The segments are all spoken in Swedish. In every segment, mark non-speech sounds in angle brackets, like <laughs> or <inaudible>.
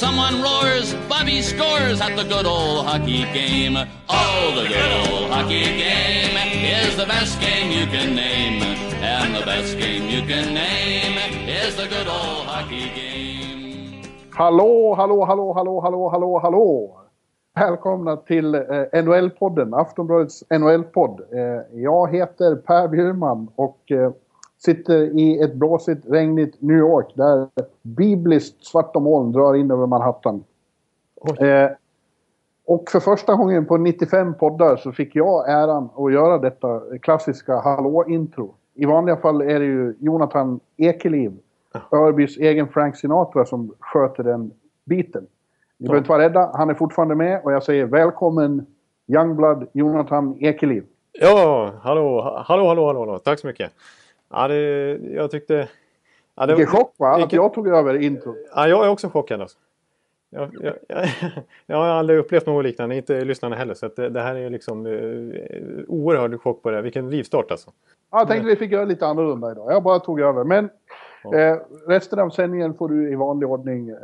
Someone roars, Bobby scores at the good old hockey game. Oh, the good old hockey game is the best game you can name. And the best game you can name is the good old hockey game. Hallå, hallå, hallå, hallå, hallå, hallå, hallå! Välkomna till eh, NHL-podden, Aftonbladets NHL-podd. Eh, jag heter Per Bjurman och eh, sitter i ett blåsigt, regnigt New York där bibliskt svarta moln drar in över Manhattan. Eh, och för första gången på 95 poddar så fick jag äran att göra detta klassiska hallå-intro. I vanliga fall är det ju Jonathan Ekeliv, Örbys egen Frank Sinatra, som sköter den biten. Ni behöver inte vara rädda, han är fortfarande med och jag säger välkommen Youngblood Jonathan Ekeliv. Ja, hallå, hallå, hallå, hallå, hallå. tack så mycket. Ja, det, jag tyckte... Ja, det, Vilken chock va? Att jag tog över introt. Ja, jag är också chockad alltså. Jag, jag, jag, <laughs> jag har aldrig upplevt något liknande, inte lyssnarna heller. Så att det, det här är liksom eh, oerhörd chock på det. Vilken rivstart alltså. Ja, jag tänkte vi fick göra lite annorlunda idag. Jag bara tog över. Men Ja. eh, resten av sändningen får du i vanlig ordning eh,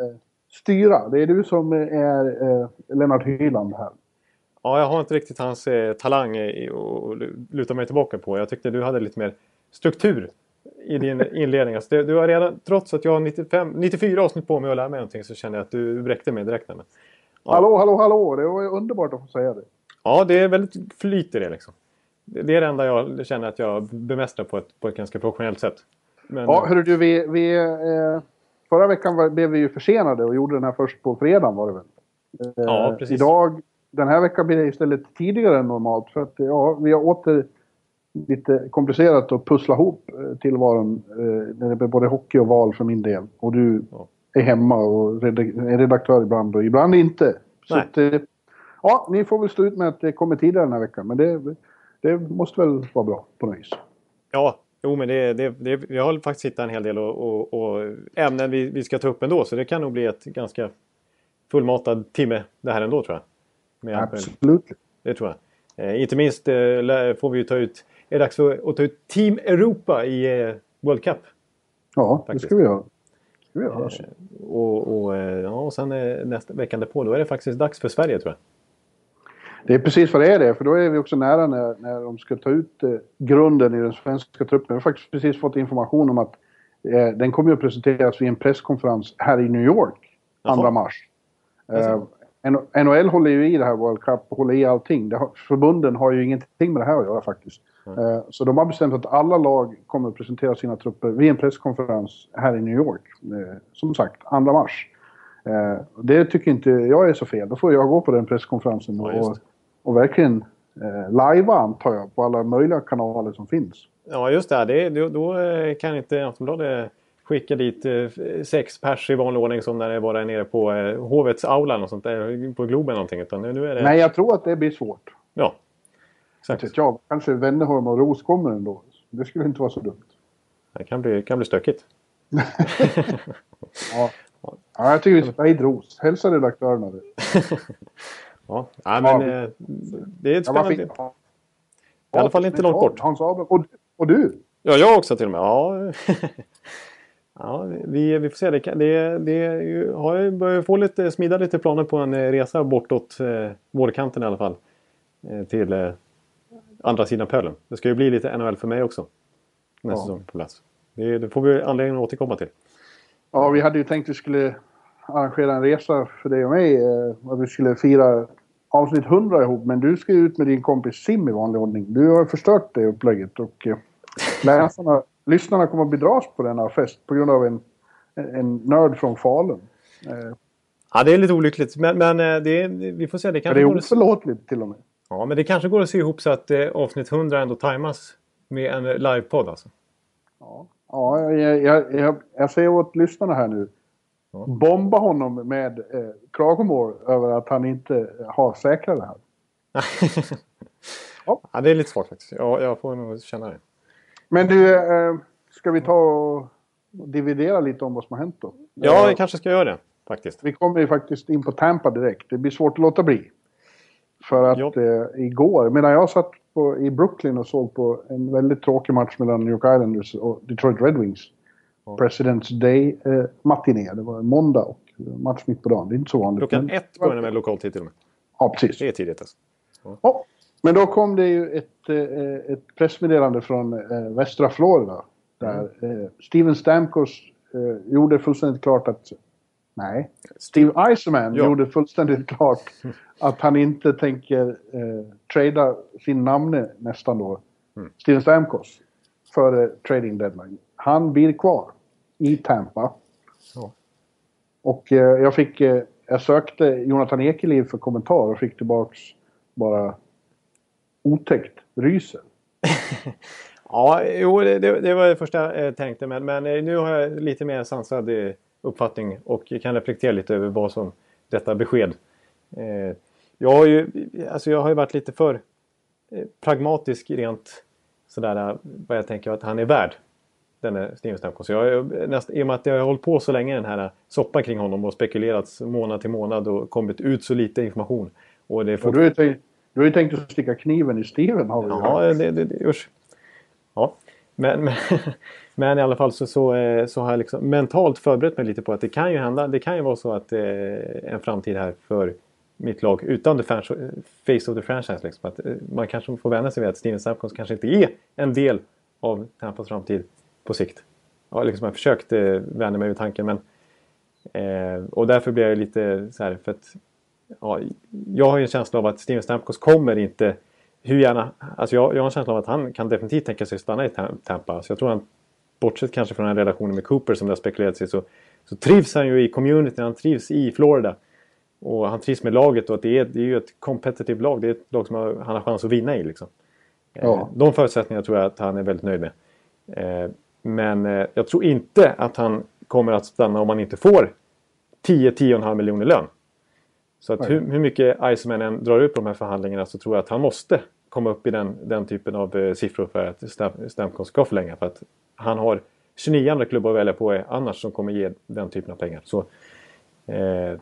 styra. Det är du som är eh, Lennart Hyland här. Ja, jag har inte riktigt hans eh, talang att luta mig tillbaka på. Jag tyckte du hade lite mer struktur i din <laughs> inledning. Alltså, det, du har redan, trots att jag har 95, 94 avsnitt på mig att lära mig någonting så känner jag att du bräckte mig direkt. Här. Ja. Hallå, hallå, hallå! Det var underbart att få säga det. Ja, det är väldigt flyt i det liksom. Det det är det enda jag känner att jag bemästrar på ett, på ett ganska professionellt sätt. Men, Ja, hörru du, vi... vi eh, förra veckan var, blev vi ju försenade och gjorde den här först på fredagen var det väl? Eh, Ja, precis. Idag, den här veckan blir det istället tidigare än normalt. För att ja, vi har åter lite komplicerat att pussla ihop eh, tillvaron eh, när det blir både hockey och val för min del. Och du Ja. är hemma och är redaktör ibland och ibland inte. Så att, eh, ja, ni får väl stå ut med att det kommer tidigare den här veckan. Men det, det måste väl vara bra på något vis. ja, jo men det, det, det, vi har faktiskt hittat en hel del och, och, och ämnen vi, vi ska ta upp ändå. Så det kan nog bli ett ganska fullmatad timme det här ändå tror jag. Med. Absolut. Det tror jag. Eh, inte minst eh, får vi ju ta ut, är det dags för att ta ut Team Europa i eh, World Cup. Ja, det Faktiskt. ska vi göra. Det ska vi göra. Eh, och, och, eh, ja, och sen nästa veckan därpå, då är det faktiskt dags för Sverige tror jag. Det är precis vad det är det, för då är vi också nära när, när de ska ta ut eh, grunden i den svenska truppen. Vi har faktiskt precis fått information om att eh, den kommer att presenteras vid en presskonferens här i New York, Jaha. 2 mars. Eh, NHL håller ju i det här World Cup håller i allting. Har, förbunden har ju ingenting med det här att göra faktiskt. Eh, så de har bestämt att alla lag kommer att presentera sina trupper vid en presskonferens här i New York. Eh, som sagt, 2 mars. Eh, det tycker inte jag är så fel. Då får jag gå på den presskonferensen Ja, och, och verkligen eh, lajva antar jag på alla möjliga kanaler som finns. Ja just det, det då, då kan inte Aftonbladet skicka dit sex pers i vanlig ordning som när det bara är nere på eh, hovets aulan och sånt där på Globen någonting. Utan nu är det... Nej, jag tror att det blir svårt. Ja. Exakt. vet jag, kanske Wennerholm och Ros kommer ändå. Det skulle inte vara så dumt. Det kan bli, kan bli stökigt. <laughs> Ja, ja jag tycker vi ska hit Ros. Hälsa redaktörerna det. <laughs> Ja, ja men Ja. eh, det är ett Ja, spännande... fint. I alla fall inte långt bort. Hans Ahlberg. Och, och du? Ja, jag också till och med. Ja, <laughs> ja vi, vi får se. Det, det, det har ju börjat få lite, smida lite planer på en eh, resa bortåt eh, vårkanten i alla fall. Eh, till eh, andra sidan pölen. Det ska ju bli lite NHL för mig också. Nästa Ja. säsong på plats. Det, det får vi anledning att återkomma till. Ja, vi hade ju tänkt att vi skulle arrangera en resa för dig och mig. Eh, att vi skulle fira avsnitt 100 ihop. Men du ska ju ut med din kompis Sim i vanlig ordning. Du har förstört det upplägget. Och eh, läsarna, <laughs> lyssnarna kommer att bedras på denna fest på grund av en, en nörd från Falun. Eh, Ja, det är lite olyckligt. Men, men eh, det, vi får se. Det kanske, det är oförlåtligt till och med. Ja, men det kanske går att sy ihop så att eh, avsnitt 100 ändå tajmas med en eh, livepodd. Alltså. Ja, ja jag, jag, jag, jag säger åt lyssnarna här nu. Ja. Bomba honom med eh, klagomål över att han inte har säkrat det här. Ja. <laughs> ja, det är lite svårt faktiskt. Ja, jag får nog känna det. Men du, eh, ska vi ta och dividera lite om vad som har hänt då? Ja, vi kanske ska göra det faktiskt. Vi kommer ju faktiskt in på Tampa direkt. Det blir svårt att låta bli. För att Ja. eh, igår, medan jag satt på, i Brooklyn och såg på en väldigt tråkig match mellan New York Islanders och Detroit Red Wings. Ja. President's Day eh, matiné. Det var en måndag och match mitt på dagen. Det är inte så vanligt. Klockan men- ett går den med lokaltid till och med. Ja, precis. Det är tidigt alltså. Ja, men då kom det ju ett, eh, ett pressmeddelande från eh, västra Florida. Där eh, Steven Stamkos eh, gjorde fullständigt klart att... Nej. Steve Eisenman Ja. gjorde fullständigt <laughs> klart att han inte tänker eh, trada sin namne nästan då. Steven Stamkos. Före trading deadline. Han blir kvar i Tampa. Ja. Och eh, jag fick... Eh, jag sökte Jonathan Ekeliv för kommentar och fick tillbaks bara otäckt ryser. <laughs> Ja, jo, det, det, var det första jag tänkte. Men, men eh, nu har jag lite mer sansad uppfattning och kan reflektera lite över vad som detta besked. Eh, jag, har ju, alltså jag har ju varit lite för eh, pragmatisk rent sådär eh, vad jag tänker att han är värd. Denne Steven Stamkos. Jag, näst, I och med att jag har hållit på så länge den här soppan kring honom och spekulerats månad till månad och kommit ut så lite information. Och det är Och fort- du, har ju tänkt, du har ju tänkt att sticka kniven i Steven har vi Ja, det, det, det usch. Ja. Men, men, <laughs> men i alla fall så, så, eh, så har jag liksom mentalt förberett mig lite på att det kan ju hända. Det kan ju vara så att eh, en framtid här för mitt lag utan the face of the franchise. Liksom, att, eh, man kanske får vänja sig vid att Steven Stamkos kanske inte är en del av Tampas framtid på sikt. Liksom, jag har försökt eh, vänja mig vid tanken men eh, och därför blir jag lite så här för att ja, jag har ju en känsla av att Steven Stamkos kommer inte hur gärna, alltså jag, jag har en känsla av att han kan definitivt tänka sig stanna i Tampa. Så jag tror han, bortsett kanske från den här relationen med Cooper som det har spekulerats i, så, så trivs han ju i communityn, han trivs i Florida. Och han trivs med laget och att det är, det är ju ett competitive lag. Det är ett lag som har, han har chans att vinna i. Liksom. Ja. Eh, De förutsättningarna tror jag att han är väldigt nöjd med. Eh, Men eh, jag tror inte att han kommer att stanna om han inte får 10-10,5 miljoner lön. Så att hur, hur mycket Iceman än drar ut på de här förhandlingarna så tror jag att han måste komma upp i den, den typen av eh, siffror för att Stam- Stamkos ska förlänga. För att han har 29 andra klubbar att välja på eh, annars som kommer ge den typen av pengar. Så, eh,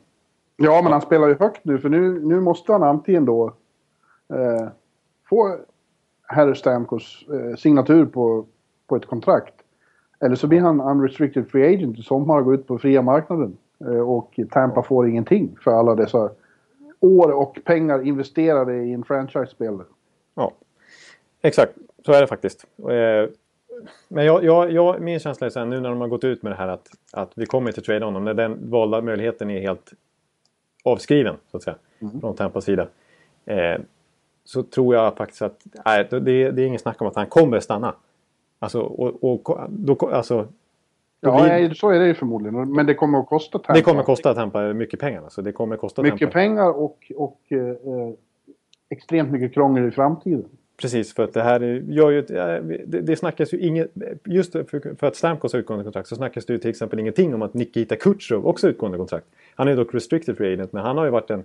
Ja, men han spelar ju högt nu för nu, nu måste han antingen då eh, få herr Stamkos eh, signatur på, på ett kontrakt. Eller så blir han unrestricted free agent i sommar och går ut på fria marknaden. Eh, och Tampa får ingenting för alla dessa år och pengar investerade i en franchise-spelare. Ja, exakt. Så är det faktiskt. Eh, Men jag, jag, jag, min känsla är så här nu när de har gått ut med det här att, att vi kommer inte trada honom. När den valda möjligheten är helt avskriven så att säga. Från Tampas sida. Eh, så tror jag faktiskt att nej, det, det är ingen snack om att han kommer stanna. Alltså, och, och, då, alltså, Ja, blir- så är det ju förmodligen. Men det kommer att kosta Tampa. det kommer kosta Tampa mycket pengar. Alltså, det kommer kosta Mycket Tampa. pengar och, och eh, eh, extremt mycket krångel i framtiden. Precis, för att det här är- gör ju... Det, det snackas ju inget... Just för, för att Stamkos har utgående kontrakt så snackas det ju till exempel ingenting om att Nikita Kutjerov också har utgående kontrakt. Han är dock restricted free agent, men han har ju varit den,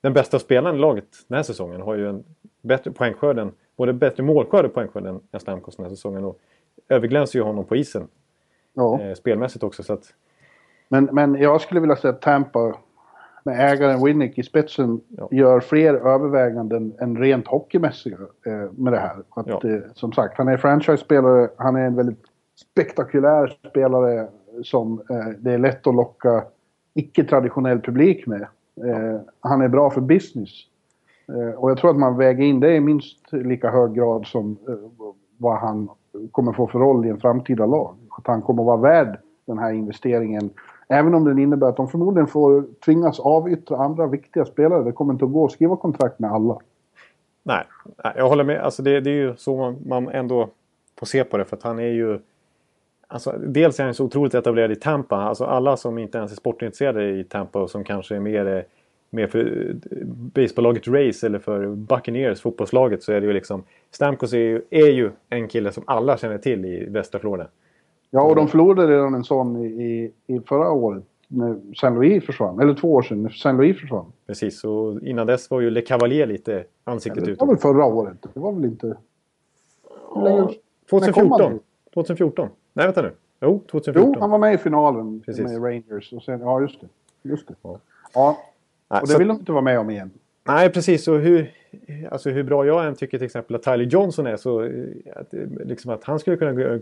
den bästa spelaren i laget den här säsongen. Har ju en bättre poängskörd än... Både bättre målskörd och poängskörd än än Stamkos den här säsongen. Och överglänser ju honom på isen. Ja. Eh, spelmässigt också, så att... Men, men jag skulle vilja säga att Tampa med ägaren Winnick i spetsen Ja. gör fler överväganden än rent hockeymässiga eh, med det här. Att, Ja. eh, som sagt, han är franchise-spelare, han är en väldigt spektakulär spelare som eh, det är lätt att locka icke-traditionell publik med. Eh, han är bra för business. Eh, och jag tror att man väger in det i minst lika hög grad som eh, vad han kommer få för roll i en framtida lag. Att han kommer vara värd den här investeringen. Även om den innebär att de förmodligen får tvingas avyttra andra viktiga spelare. Det kommer inte att gå att skriva kontrakt med alla. Nej, jag håller med. Alltså det, det är ju så man, man ändå får se på det. För att han är ju... Alltså, dels är han så otroligt etablerad i Tampa. Alltså alla som inte ens är sportintresserade i Tampa och som kanske är mer, mer för baseballlaget Race eller för Buccaneers, fotbollslaget, så är det ju liksom... Stamkos är ju, är ju en kille som alla känner till i västra Florida. Ja, och de förlorade redan en sån i, i, i förra året. När Saint Louis försvann. Eller två år sedan när Saint Louis försvann. Precis, och innan dess var ju Le Cavalier lite ansiktet Det utåt. var väl förra året? Det var väl inte... Hur kom 2014. han? 2014? Nej, vänta nu. Jo, 2014. Jo, han var med i finalen Precis. med Rangers. Och sen, ja, just det. Just det. Ja. Ja. Och det vill de inte vara med om igen. Nej, precis. Och hur, alltså hur bra jag än tycker till exempel att Tyler Johnson är så eh, att, eh, liksom att han skulle kunna,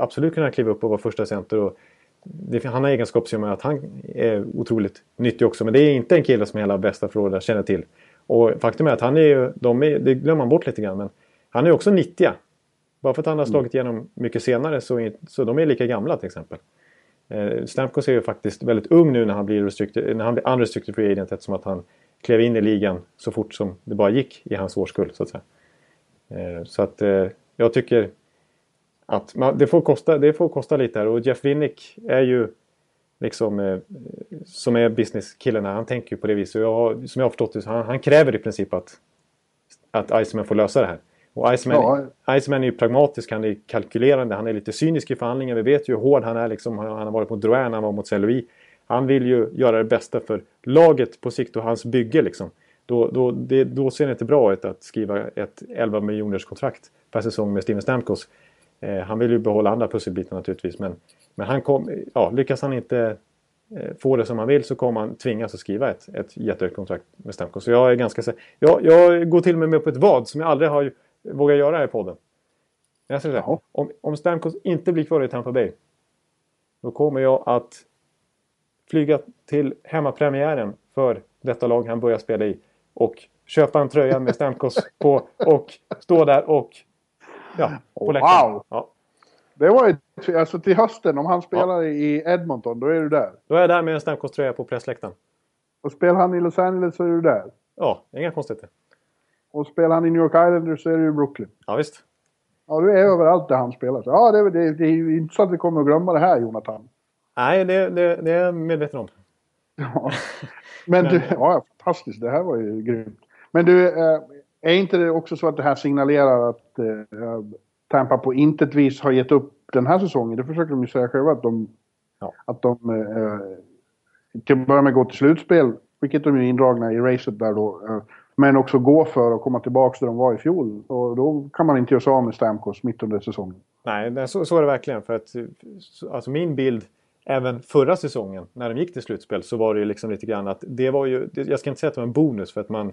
absolut kunna kliva upp och vara första center. Och det, han har egenskaper som gör att han är otroligt nyttig också. Men det är inte en kille som hela bästa förrådare känner till. Och faktum är att han är ju, de är, det glömmer man bort lite grann, men han är också 90. Bara för att han har slagit igenom mycket senare så, är- så de är lika gamla till exempel. Eh, Stamkos är ju faktiskt väldigt ung nu när han blir, restricted, när han blir unrestricted free agent eftersom att han klev in i ligan så fort som det bara gick i hans årskull så att säga. Eh, så att eh, jag tycker att man, det, får kosta, det får kosta lite här och Jeff Winnick är ju liksom eh, som är businesskillen här, han tänker ju på det viset. Jag, som jag har förstått det, så han, han kräver i princip att, att Iceman får lösa det här. Och Iceman, Iceman är ju pragmatisk, han är kalkylerande, han är lite cynisk i förhandlingen. Vi vet ju hur hård han är. Liksom. Han han har varit mot Drouin, han var mot Saint-Louis. Han vill ju göra det bästa för laget på sikt och hans bygge. Liksom. Då, då, det, då ser det inte bra ut att skriva ett 11 miljoners kontrakt per säsong med Steven Stamkos. Eh, han vill ju behålla andra pusselbitar naturligtvis. Men, men han kom, ja, lyckas han inte eh, få det som han vill så kommer han tvingas att skriva ett, ett jättehögt kontrakt med Stamkos. Så jag är ganska säker. Jag, jag går till och med med på ett vad som jag aldrig har vågat göra här i podden. Jag säger så här, om, om Stamkos inte blir kvar i Tampa Bay då kommer jag att flyga till hemmapremiären för detta lag han börjar spela i och köpa en tröja med Stamkos <laughs> på och stå där och ja, på Wow. läktaren. Ja, Det var ju, alltså till hösten, om han spelar i Edmonton, då är du där. då är jag där med en Stamkos-tröja på pressläktaren. Och spelar han i Los Angeles så är du där. Ja, inga konstigheter. Och spelar han i New York Islanders så är du i Brooklyn. Ja, visst. Ja, du är överallt där han spelar. Ja, det, det, det är ju inte så att vi kommer att glömma det här, Jonathan. Nej, det, det, det är jag medveten om. Ja. Men du, ja, fantastiskt. Det här var ju grymt. Men du, eh, är inte det också så att det här signalerar att eh, Tampa på intet vis har gett upp den här säsongen? Det försöker de ju säga själva att de, Ja. att de eh, till att börja med går till slutspel, vilket de är indragna i racet där då. Eh, men också gå för att komma tillbaka där de var i fjol. Och då kan man inte göra sig av med Stamkos mitt under säsongen. Nej, så, så är det verkligen. För att, så- alltså min bild, även förra säsongen när de gick till slutspel, så var det ju liksom lite grann att det var ju, jag ska inte säga att det var en bonus för att man,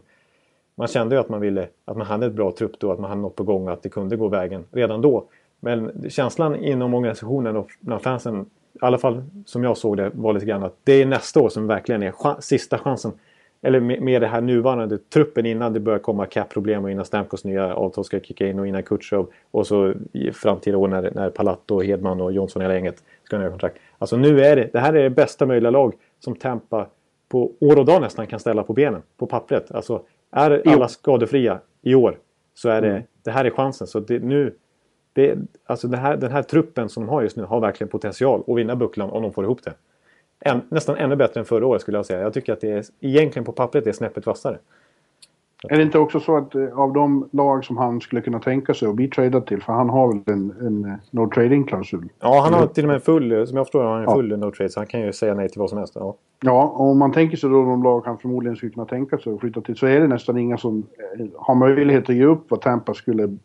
man kände ju att man ville, att man hade ett bra trupp då, att man hade något på gång och att det kunde gå vägen redan då. Men känslan inom organisationen och bland fansen, i alla fall som jag såg det, var lite grann att det är nästa år som verkligen är ch sista chansen. Eller med, med det här nuvarande truppen innan det börjar komma cap-problem och innan Stamkos nya avtal ska kicka in och innan Kutjov och så i framtida år när, när Palatto, Hedman och Jonsson hela gänget ska ha kontrakt. Alltså nu är det, det här är det bästa möjliga lag som Tampa på år och dag nästan kan ställa på benen, på pappret. Alltså är alla skadefria i år så är det, det här är chansen. Så det, nu, det, alltså det här, den här truppen som de har just nu har verkligen potential att vinna bucklan om de får ihop det. En, nästan ännu bättre än förra året skulle jag säga. Jag tycker att det är egentligen på pappret är snäppet vassare. Är det inte också så att eh, av de lag som han skulle kunna tänka sig att bli tradad till, för han har väl en, en eh, no trading-klausul? Ja, han har till och med full, som jag förstår han Ja. full no trade så han kan ju säga nej till vad som helst. Ja. Ja, och om man tänker sig då de lag han förmodligen skulle kunna tänka sig att flytta till så är det nästan inga som eh, har möjlighet att ge upp vad Tampa skulle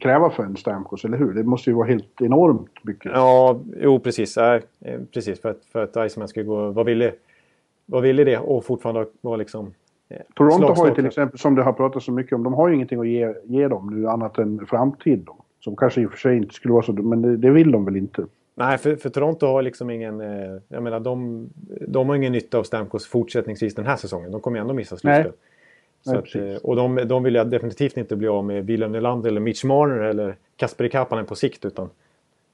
kräva för en Stamkos, eller hur? Det måste ju vara helt enormt mycket. Ja, jo precis. Ja, eh, precis för att, för att Iceman ska gå, vara villig, vara villig det och fortfarande vara liksom... eh, Toronto har ju till exempel, som det har pratats så mycket om, de har ju ingenting att ge, ge dem nu annat än framtid då. Som kanske i och för sig inte skulle vara så, men det, det vill de väl inte. Nej, för, för Toronto har liksom ingen... Eh, jag menar, de, de har ingen nytta av Stamkos fortsättningsvis den här säsongen. De kommer ju ändå missa slutspel. Nej. Precis. eh, och de, de vill jag definitivt inte bli av med Wilhelm Nylander eller Mitch Marner eller Kasper Kapanen på sikt. Utan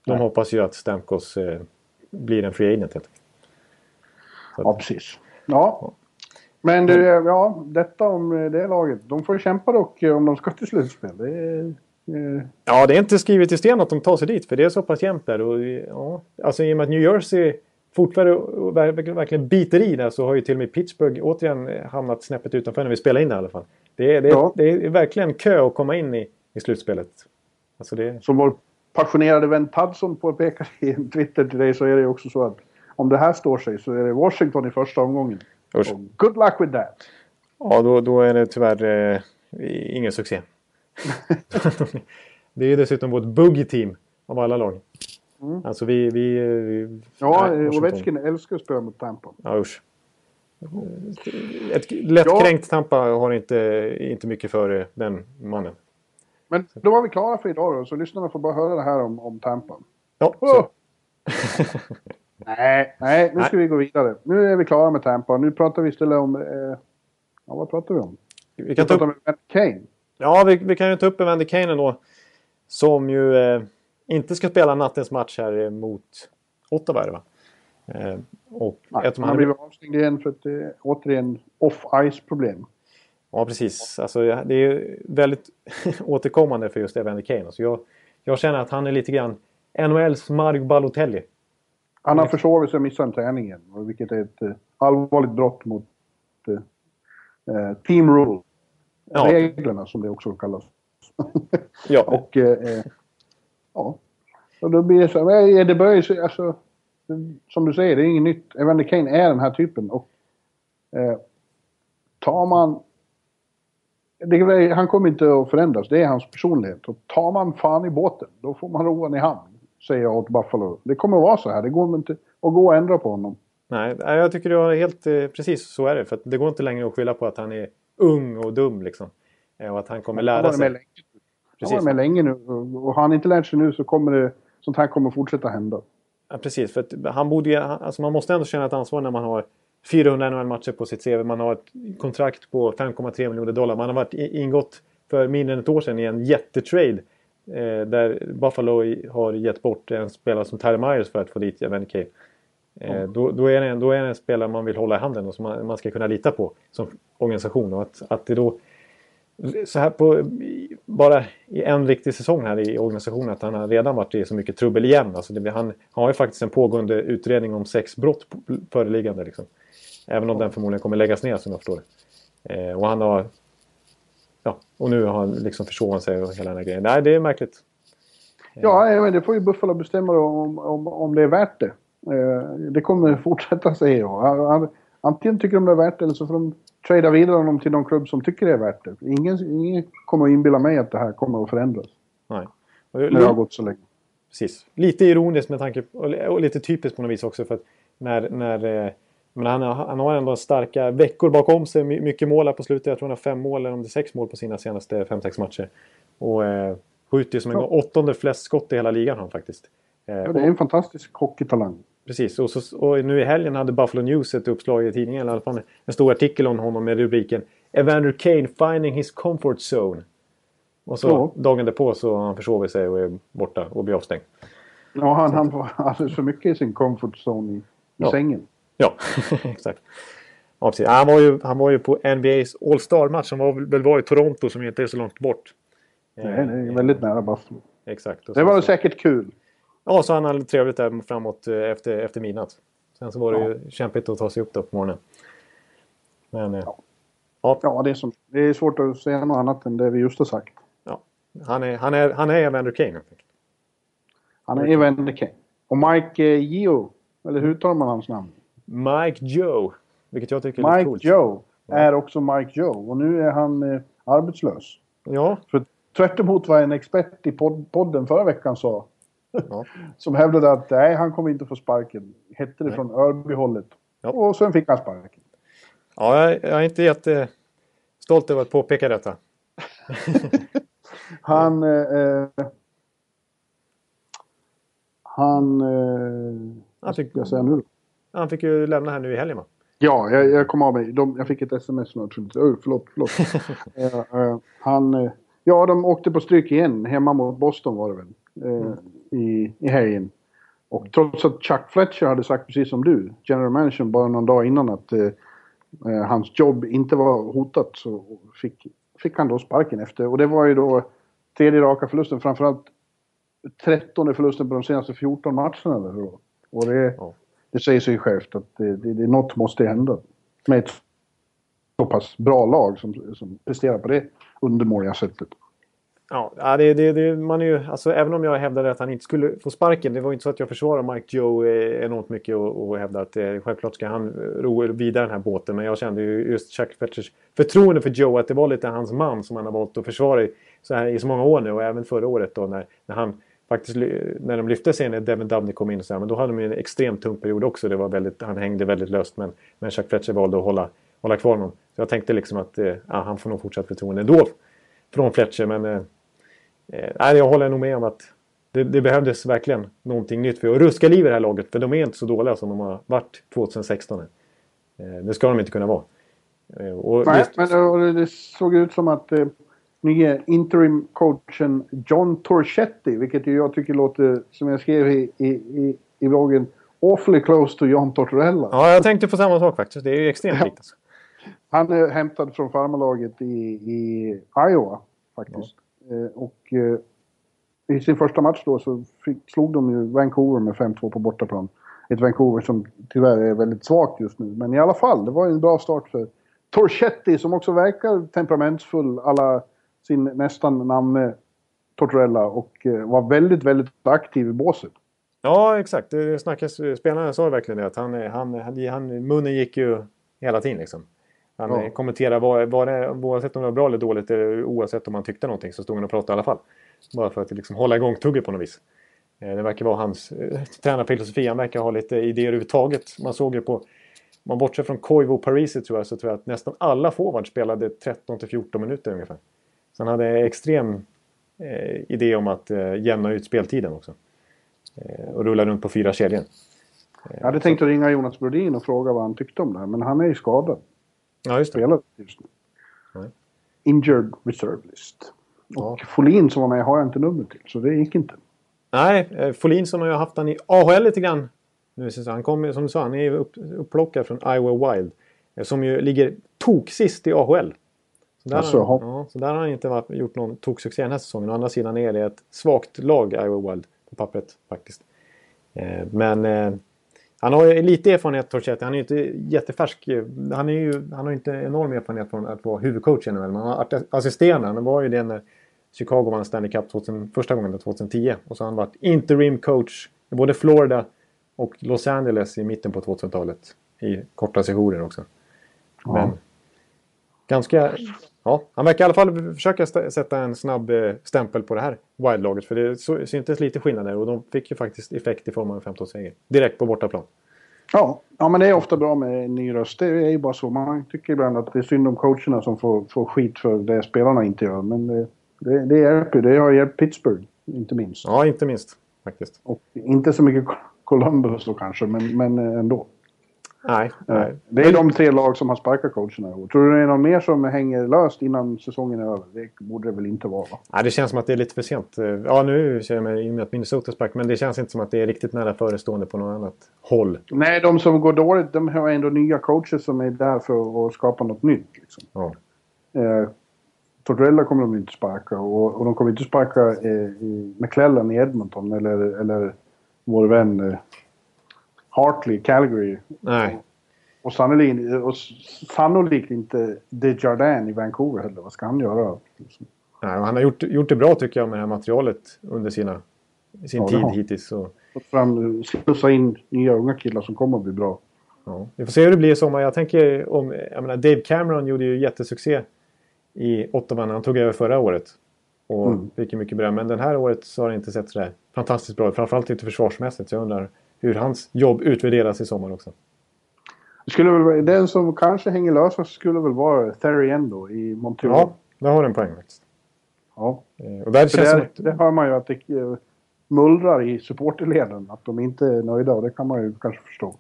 de Nej. hoppas ju att Stamkos eh, blir en free agent helt enkelt. Ja, precis. Ja. Men du, ja, detta om eh, det laget. De får ju kämpa dock eh, om de ska till slutspel. Det är, eh, Ja, det är inte skrivet i sten att de tar sig dit för det är så pass jämnt där. Och, ja, alltså i och med att New Jersey fortfarande verkligen biter i där så har ju till och med Pittsburgh återigen eh, hamnat snäppet utanför när vi spelar in det i alla fall. Det är, det Ja. det är verkligen kö att komma in i, i slutspelet. Alltså det, som vår passionerade vän Tadson påpekar i en <laughs> Twitter till dig så är det ju också så att om det här står sig så är det Washington i första omgången. Usch. Och good luck with that! ja, då, då är det tyvärr eh, ingen succé. <laughs> det är ju dessutom vårt buggy-team av alla lag. Mm. Alltså vi... vi, vi ja, Ovechkin älskar att spela mot Tampa. Ja, usch. Ett lättkränkt ja. Tampa har inte, inte mycket för den mannen. Men då var vi klara för idag då, så lyssnarna får bara höra det här om, om Tampa. Ja, oh! <laughs> nej, nej, nu ska nej. vi gå vidare. Nu är vi klara med Tampa. Nu pratar vi istället om... Eh, ja, vad pratar vi om? Vi kan vi ta upp... om Evander Kane. Ja, vi, vi, kan ju ta upp Evander Kane då. Som ju eh, inte ska spela nattens match här mot Ottawa, va? Eh, och Nej, han har blivit avstängd igen för att det är återigen off-ice-problem. Ja, precis. Alltså, det är väldigt <laughs> återkommande för just Evander Kane. Alltså, jag, jag känner att han är lite grann NHLs Mario Balotelli. Han har försovit sig och missat igen, vilket är ett uh, allvarligt brott mot uh, Team Rule. Ja. Reglerna som det också kallas. <laughs> ja. och uh, ja. Och då blir det så här, det börjar ju alltså som du säger, det är inget nytt. Evander Kane är den här typen. Och eh, tar man... Det, han kommer inte att förändras, det är hans personlighet. Och tar man fan i båten, då får man roan i hamn. Säger jag åt Buffalo. Det kommer att vara så här, det går inte att gå och ändra på honom. Nej, jag tycker du har helt eh, precis så är det. För det går inte längre att skylla på att han är ung och dum liksom. Eh, och att han kommer lära sig. Med Han har med länge nu och har han inte lärt sig nu så kommer det, sånt här kommer fortsätta hända. Ja, precis, för att han borde ju, alltså man måste ändå känna ett ansvar när man har 400 NHL-matcher på sitt CV. Man har ett kontrakt på 5,3 miljoner dollar. Man har varit ingått för mindre än ett år sedan i en jättetrade. Eh, där Buffalo har gett bort en spelare som Tyler Myers för att få dit Evan Cave. Eh, mm. då, då, är det då är det en spelare man vill hålla i handen och som man, man ska kunna lita på som organisation. Och att, att det då så här på, bara i en riktig säsong här i organisationen att han har redan varit i så mycket trubbel igen. Alltså det, han, han har ju faktiskt en pågående utredning om sex brott föreliggande. Liksom. Även om den förmodligen kommer läggas ner som jag förstår det. Eh, och han har... Ja, och nu har han liksom försovit sig och hela den här grejen. Nej, det är märkligt. Ja, men det får ju Buffalo bestämma om, om, om det är värt det. Eh, det kommer <laughs> fortsätta säger jag. Antingen tycker de det är värt det eller så får de trada vidare honom till någon klubb som tycker det är värt det. Ingen, ingen kommer att inbilla mig att det här kommer att förändras. Nej. När det har gått så länge. Precis. Lite ironiskt med tanke på, och lite typiskt på något vis också för att när, när eh, men han, han har ändå starka veckor bakom sig. Mycket mål här på slutet. Jag tror han har fem mål eller om det är sex mål på sina senaste fem sex matcher. Och eh, skjuter som en ja. åttonde flest skott i hela ligan han faktiskt. Eh, ja, det är en fantastisk hockeytalang. Precis, och, så, och, nu i helgen hade Buffalo News ett uppslag i tidningen, i alla fall en stor artikel om honom med rubriken Evander Kane finding his comfort zone. Och så ja. dagen därpå så har han försovit sig och är borta och blir avstängd. Ja, han, han var alldeles för mycket i sin comfort zone i, i ja. sängen. Ja, <laughs> exakt. Ja, precis. Han, var ju, han var ju på NBA's All Star-match som var, väl var i Toronto som inte är så långt bort. Nej, det är väldigt nära Buffalo. Exakt. Det var säkert kul. Ja, så han hade trevligt där framåt eh, efter, efter midnatt. Sen så var det ja. ju kämpigt att ta sig upp då på morgonen. Men, eh, ja. Ja, ja det, är som, det är svårt att säga något annat än det vi just har sagt. Ja. Han är, han är, han är Evander Kane. Han är Evander Kane. Och Mike eh, Gio, eller hur tar man hans namn? Mike Joe. Vilket jag tycker är Mike coolt. Joe är också Mike Joe. Och nu är han eh, arbetslös. Ja. För tvärt vad en expert i pod podden förra veckan sa <laughs> som hävdade att nej, han kommer inte få sparken. Hette det nej. från Örbyhållet. Ja. Och sen fick han sparken. Ja, jag, jag är inte jättestolt över att påpeka detta. <laughs> han... Eh, han... Eh, han fick, jag säga nu Han fick ju lämna här nu i helgen va? Ja, jag, jag kom av mig. De, jag fick ett sms nu. Oh, förlåt, förlåt. <laughs> eh, eh, han... Eh, ja, de åkte på stryk igen. Hemma mot Boston var det väl. Mm i, i helgen. Och trots att Chuck Fletcher hade sagt precis som du, general manager, bara någon dag innan att hans jobb inte var hotat så fick, fick han då sparken efter. Och det var ju då tredje raka förlusten, framförallt trettonde förlusten på de senaste 14 matcherna. Och det, ja det säger sig självt att det, det, det, något måste hända. Med ett så pass bra lag som, som presterar på det undermåliga sättet. Ja, det, det, det, man är ju, alltså, även om jag hävdade att han inte skulle få sparken. Det var inte så att jag försvarar Mike Joe eh, enormt mycket och, och hävdade att eh, självklart ska han ro vidare den här båten. Men jag kände ju just Chuck Fletchers förtroende för Joe att det var lite hans man som han har valt att försvara i så, här, i så många år nu och även förra året då när, när han faktiskt när de lyfte sig när Devin Dubney kom in så här, men då hade de en extremt tung period också. Det var väldigt, han hängde väldigt löst men, men Chuck Fletcher valde att hålla, hålla kvar honom. Så jag tänkte liksom att eh, han får nog fortsatt förtroende ändå från Fletcher men eh, eh, jag håller nog med om att det, det, behövdes verkligen någonting nytt för att ruska liv i det här laget. För de är inte så dåliga som de har varit 2016. Eh, det ska de inte kunna vara. Eh, och Nej, just... men det såg ut som att nya interim-coachen John Torchetti, vilket jag tycker låter, som jag skrev i, i, i, i bloggen, awfully close to John Tortorella. Ja, jag tänkte på samma sak faktiskt. Det är ju extremt likt. Alltså. Han är hämtad från farmarlaget i, i Iowa faktiskt. Ja. Eh, och eh, i sin första match då så fick, slog de ju Vancouver med 5-2 på bortaplan. Ett Vancouver som tyvärr är väldigt svagt just nu. Men i alla fall, det var en bra start för Torchetti som också verkar temperamentsfull alla sin nästan namne Tortorella och eh, var väldigt, väldigt aktiv i båset. Ja, exakt. Det snackas, spelarna sa verkligen det att han, han, han, munnen gick ju hela tiden liksom. Han ja. kommenterade var, var det, oavsett om det var bra eller dåligt, eller oavsett om han tyckte någonting så stod han och pratade i alla fall. Bara för att liksom hålla igång tugget på något vis. Eh, det verkar vara hans eh, tränarfilosofi. Han verkar ha lite idéer överhuvudtaget. Man såg ju på... Om man bortser från Koivu och Parisi tror jag så tror jag att nästan alla forwards spelade 13 14 minuter ungefär. Så han hade extrem eh, idé om att eh, jämna ut speltiden också. Eh, och rulla runt på fyra kedjor. Jag hade tänkt att ringa Jonas Brodin och fråga vad han tyckte om det här, men han är ju skadad. Ja, just det. Spelar just nu. Nej. Injured reserve list. Och ja. Folin som var med har jag inte nummer till, så det gick inte. Nej, eh, Folin som har haft han i AHL lite grann. Nu, han kommer, som du sa, han är upp, upplockad från Iowa Wild. Eh, som ju ligger tok sist i AHL. Så där, alltså, har, ja, så där har han inte varit, gjort någon toksuccé den här säsongen. Å andra sidan är det ett svagt lag, Iowa Wild, på pappret faktiskt. Eh, men eh, han har ju lite erfarenhet, Torchetti. Han är ju inte jättefärsk. Han, är ju, han har inte enorm erfarenhet från att vara huvudcoach i NHL. Men han har assisterande. Han var ju det när Chicago vann Stanley Cup 2000, första gången 2010. Och så har han varit interim coach i både Florida och Los Angeles i mitten på 2000-talet. I korta sessioner också. Ja. Men ganska... Ja, han verkar i alla fall försöka sätta en snabb eh, stämpel på det här Wild-laget. För det syntes lite skillnader och de fick ju faktiskt effekt i form av en 15-seger. Direkt på bortaplan. Ja, ja, men det är ofta bra med en ny röst. Det är ju bara så. Man tycker ibland att det är synd om coacherna som får, får skit för det spelarna inte gör. Men det, det, det hjälper Det har hjälpt Pittsburgh, inte minst. Ja, inte minst faktiskt. Och inte så mycket Columbus då kanske, men, men ändå. Nej, nej. Det är de tre lag som har sparkat coacherna i år. Tror du det är någon mer som hänger löst innan säsongen är över? Det borde det väl inte vara? Va? Nej, det känns som att det är lite för sent. Ja, nu ser jag mig in med att Minnesota spark, men det känns inte som att det är riktigt nära förestående på något annat håll. Nej, de som går dåligt, de har ändå nya coacher som är där för att skapa något nytt. Liksom. Ja. Eh, Tortorella kommer de inte sparka och, och de kommer inte sparka eh, McClellan i Edmonton eller, eller vår vän eh, Hartley, Calgary. Nej. Och sannolikt, och sannolikt inte Desjardins i Vancouver heller. Vad ska han göra? Nej, han har gjort, gjort det bra tycker jag med det här materialet under sina, sin ja, tid hittills. Och... Fram, slussa in nya unga killar som kommer att bli bra. Ja. Vi får se hur det blir i sommar. Jag tänker om, jag menar Dave Cameron gjorde ju jättesuccé i Ottawa när han tog över förra året. Och mm. fick ju mycket beröm. Men det här året så har det inte sett sådär fantastiskt bra ut. Framförallt inte försvarsmässigt. Så jag undrar hur hans jobb utvärderas i sommar också. Det skulle väl, den som kanske hänger lösast skulle väl vara Theriendo i Montreal. Ja, där har du en poäng faktiskt. Ja. Eh, och där känns det, att... det hör man ju att det eh, mullrar i supporterleden. Att de inte är nöjda och det kan man ju kanske förstå.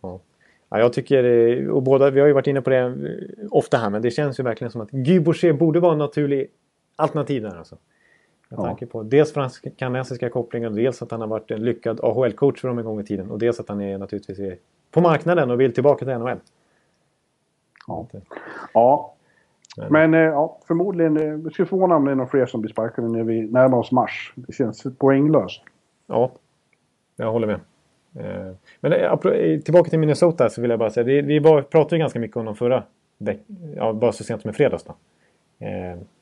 Ja. Ja, jag tycker, och båda, vi har ju varit inne på det eh, ofta här, men det känns ju verkligen som att Guy Boucher borde vara en naturlig alternativ där alltså. Med ja. tanke på dels fransk-kanadensiska kopplingar, dels att han har varit en lyckad AHL-coach för dem en gång i tiden och dels att han är naturligtvis på marknaden och vill tillbaka till NHL. Ja, ja. men, eh, ja, förmodligen, det eh, skulle förvåna om det är några fler som blir sparkade när vi närmar oss mars. Det känns poänglöst. Ja, jag håller med. Eh, men tillbaka till Minnesota så vill jag bara säga, vi pratade ganska mycket om dem förra veckan, ja, bara så sent som i fredags då.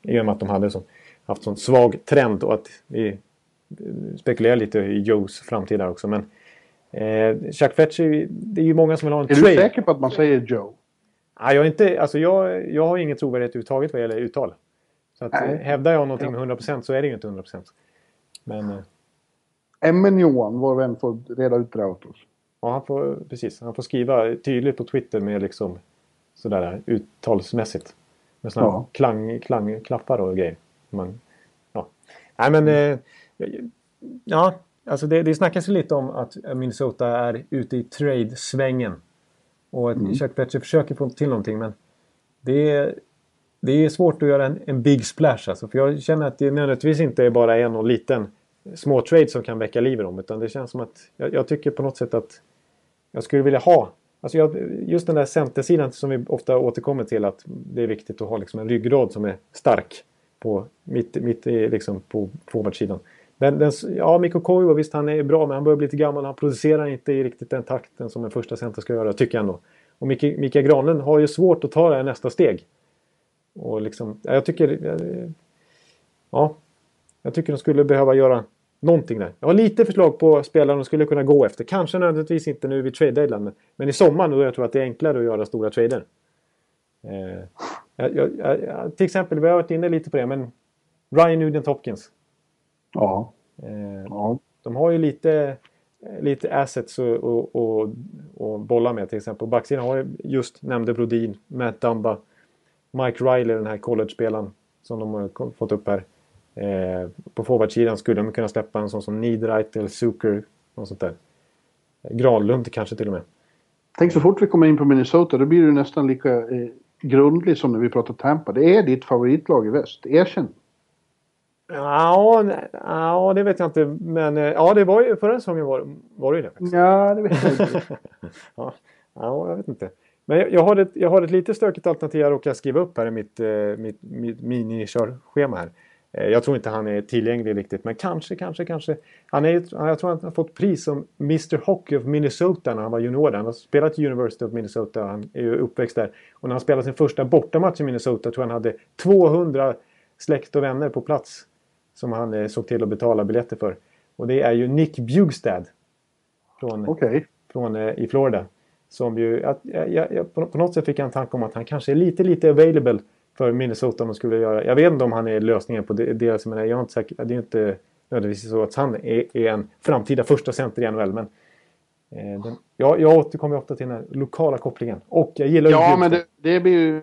I och med att de hade så haft sån svag trend och att vi spekulerar lite i Joes framtid där också. Men eh, Chuck Fletcher, det är ju många som vill ha en är trade. Är du säker på att man säger Joe? Nej, jag, är inte, alltså jag, jag har ingen trovärdighet överhuvudtaget vad gäller uttal. Så att, hävdar jag någonting med 100% så är det ju inte 100%. Men, eh, MN-Johan, vår vän, får reda ut det där åt oss. Ja, han får, precis. Han får skriva tydligt på Twitter med liksom sådär uttalsmässigt. Med sådana ja. klang, klangklappar och grejer. Man, ja. Nej men... Eh, ja, alltså det, det snackas ju lite om att Minnesota är ute i trade-svängen. Och mm. Chuck Fletcher försöker få till någonting men det är, det är svårt att göra en, en big splash alltså. För jag känner att det nödvändigtvis inte är bara en och liten små trade som kan väcka liv i dem. Utan det känns som att jag, jag tycker på något sätt att jag skulle vilja ha Alltså jag, just den där centersidan som vi ofta återkommer till att det är viktigt att ha liksom en ryggrad som är stark på mitt, mitt liksom på forwardsidan. Den, den, ja, Mikko Koivu, visst han är bra men han börjar bli lite gammal. Han producerar inte i riktigt den takten som en första center ska göra, tycker jag ändå. Och Mikael Granlund har ju svårt att ta det här nästa steg. Och liksom, jag tycker... Ja, jag tycker de skulle behöva göra någonting där. Jag har lite förslag på spelare de skulle kunna gå efter. Kanske nödvändigtvis inte nu vid trade deadline. Men i sommar då jag tror att det är enklare att göra stora trader. Eh, jag, jag, jag, till exempel, vi har varit inne lite på det, men Ryan Nugent Hopkins. Ja. Eh, ja. De har ju lite, lite assets att och, och, och bolla med. Till exempel backsidan har just nämnde Brodin, Matt Dumba, Mike Riley, den här college-spelaren som de har fått upp här. Eh, på forwardsidan skulle de kunna släppa en sån som Niederreiter eller Zucker. Något sånt där. Granlund kanske till och med. Tänk så fort vi kommer in på Minnesota då blir du nästan lika eh, grundlig som när vi pratar Tampa. Det är ditt favoritlag i väst. Erkänn. Ja, ja, det vet jag inte. Men eh, ja, det var ju förra säsongen var, var det ju det. Faktiskt. Ja, det vet jag inte. <laughs> ja, ja, jag vet inte. Men jag, jag, har ett, jag har ett lite stökigt alternativ jag råkar skriva upp här i mitt, eh, mitt, mitt minikörschema här. Eh, jag tror inte han är tillgänglig riktigt, men kanske, kanske, kanske. Han är, jag tror han har fått pris som Mr Hockey of Minnesota när han var junior. Han har spelat i University of Minnesota, han är ju uppväxt där. Och när han spelade sin första bortamatch i Minnesota tror jag han hade 200 släkt och vänner på plats. Som han eh, såg till att betala biljetter för. Och det är ju Nick Bjugstad. Från, okay. från eh, i Florida. Som ju, jag, jag, på, på något sätt fick jag en tanke om att han kanske är lite, lite available för Minnesota om de skulle göra. Jag vet inte om han är lösningen på deras... Men jag är inte säker, det är inte nödvändigtvis så att han är, är en framtida första center i NHL. Men eh, den, jag, jag återkommer ofta till den här lokala kopplingen. Och jag gillar Ja, men det, det, blir ju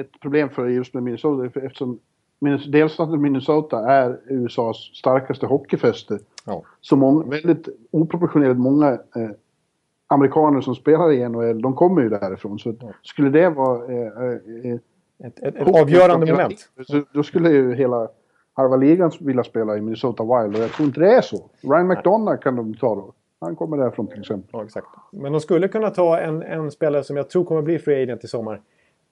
ett problem för just med Minnesota. Eftersom delstaten Minnesota är USAs starkaste hockeyfäste. Ja. Så många, väldigt oproportionerligt många eh, amerikaner som spelar i NHL, de kommer ju därifrån. Så ja. skulle det vara eh, eh, ett, ett, ett avgörande moment. Då skulle ju hela halva ligan vilja spela i Minnesota Wild och jag tror inte det är så. Ryan McDonough kan de ta då. Han kommer därifrån till exempel. Ja, exakt. Men de skulle kunna ta en, en spelare som jag tror kommer bli free agent i sommar.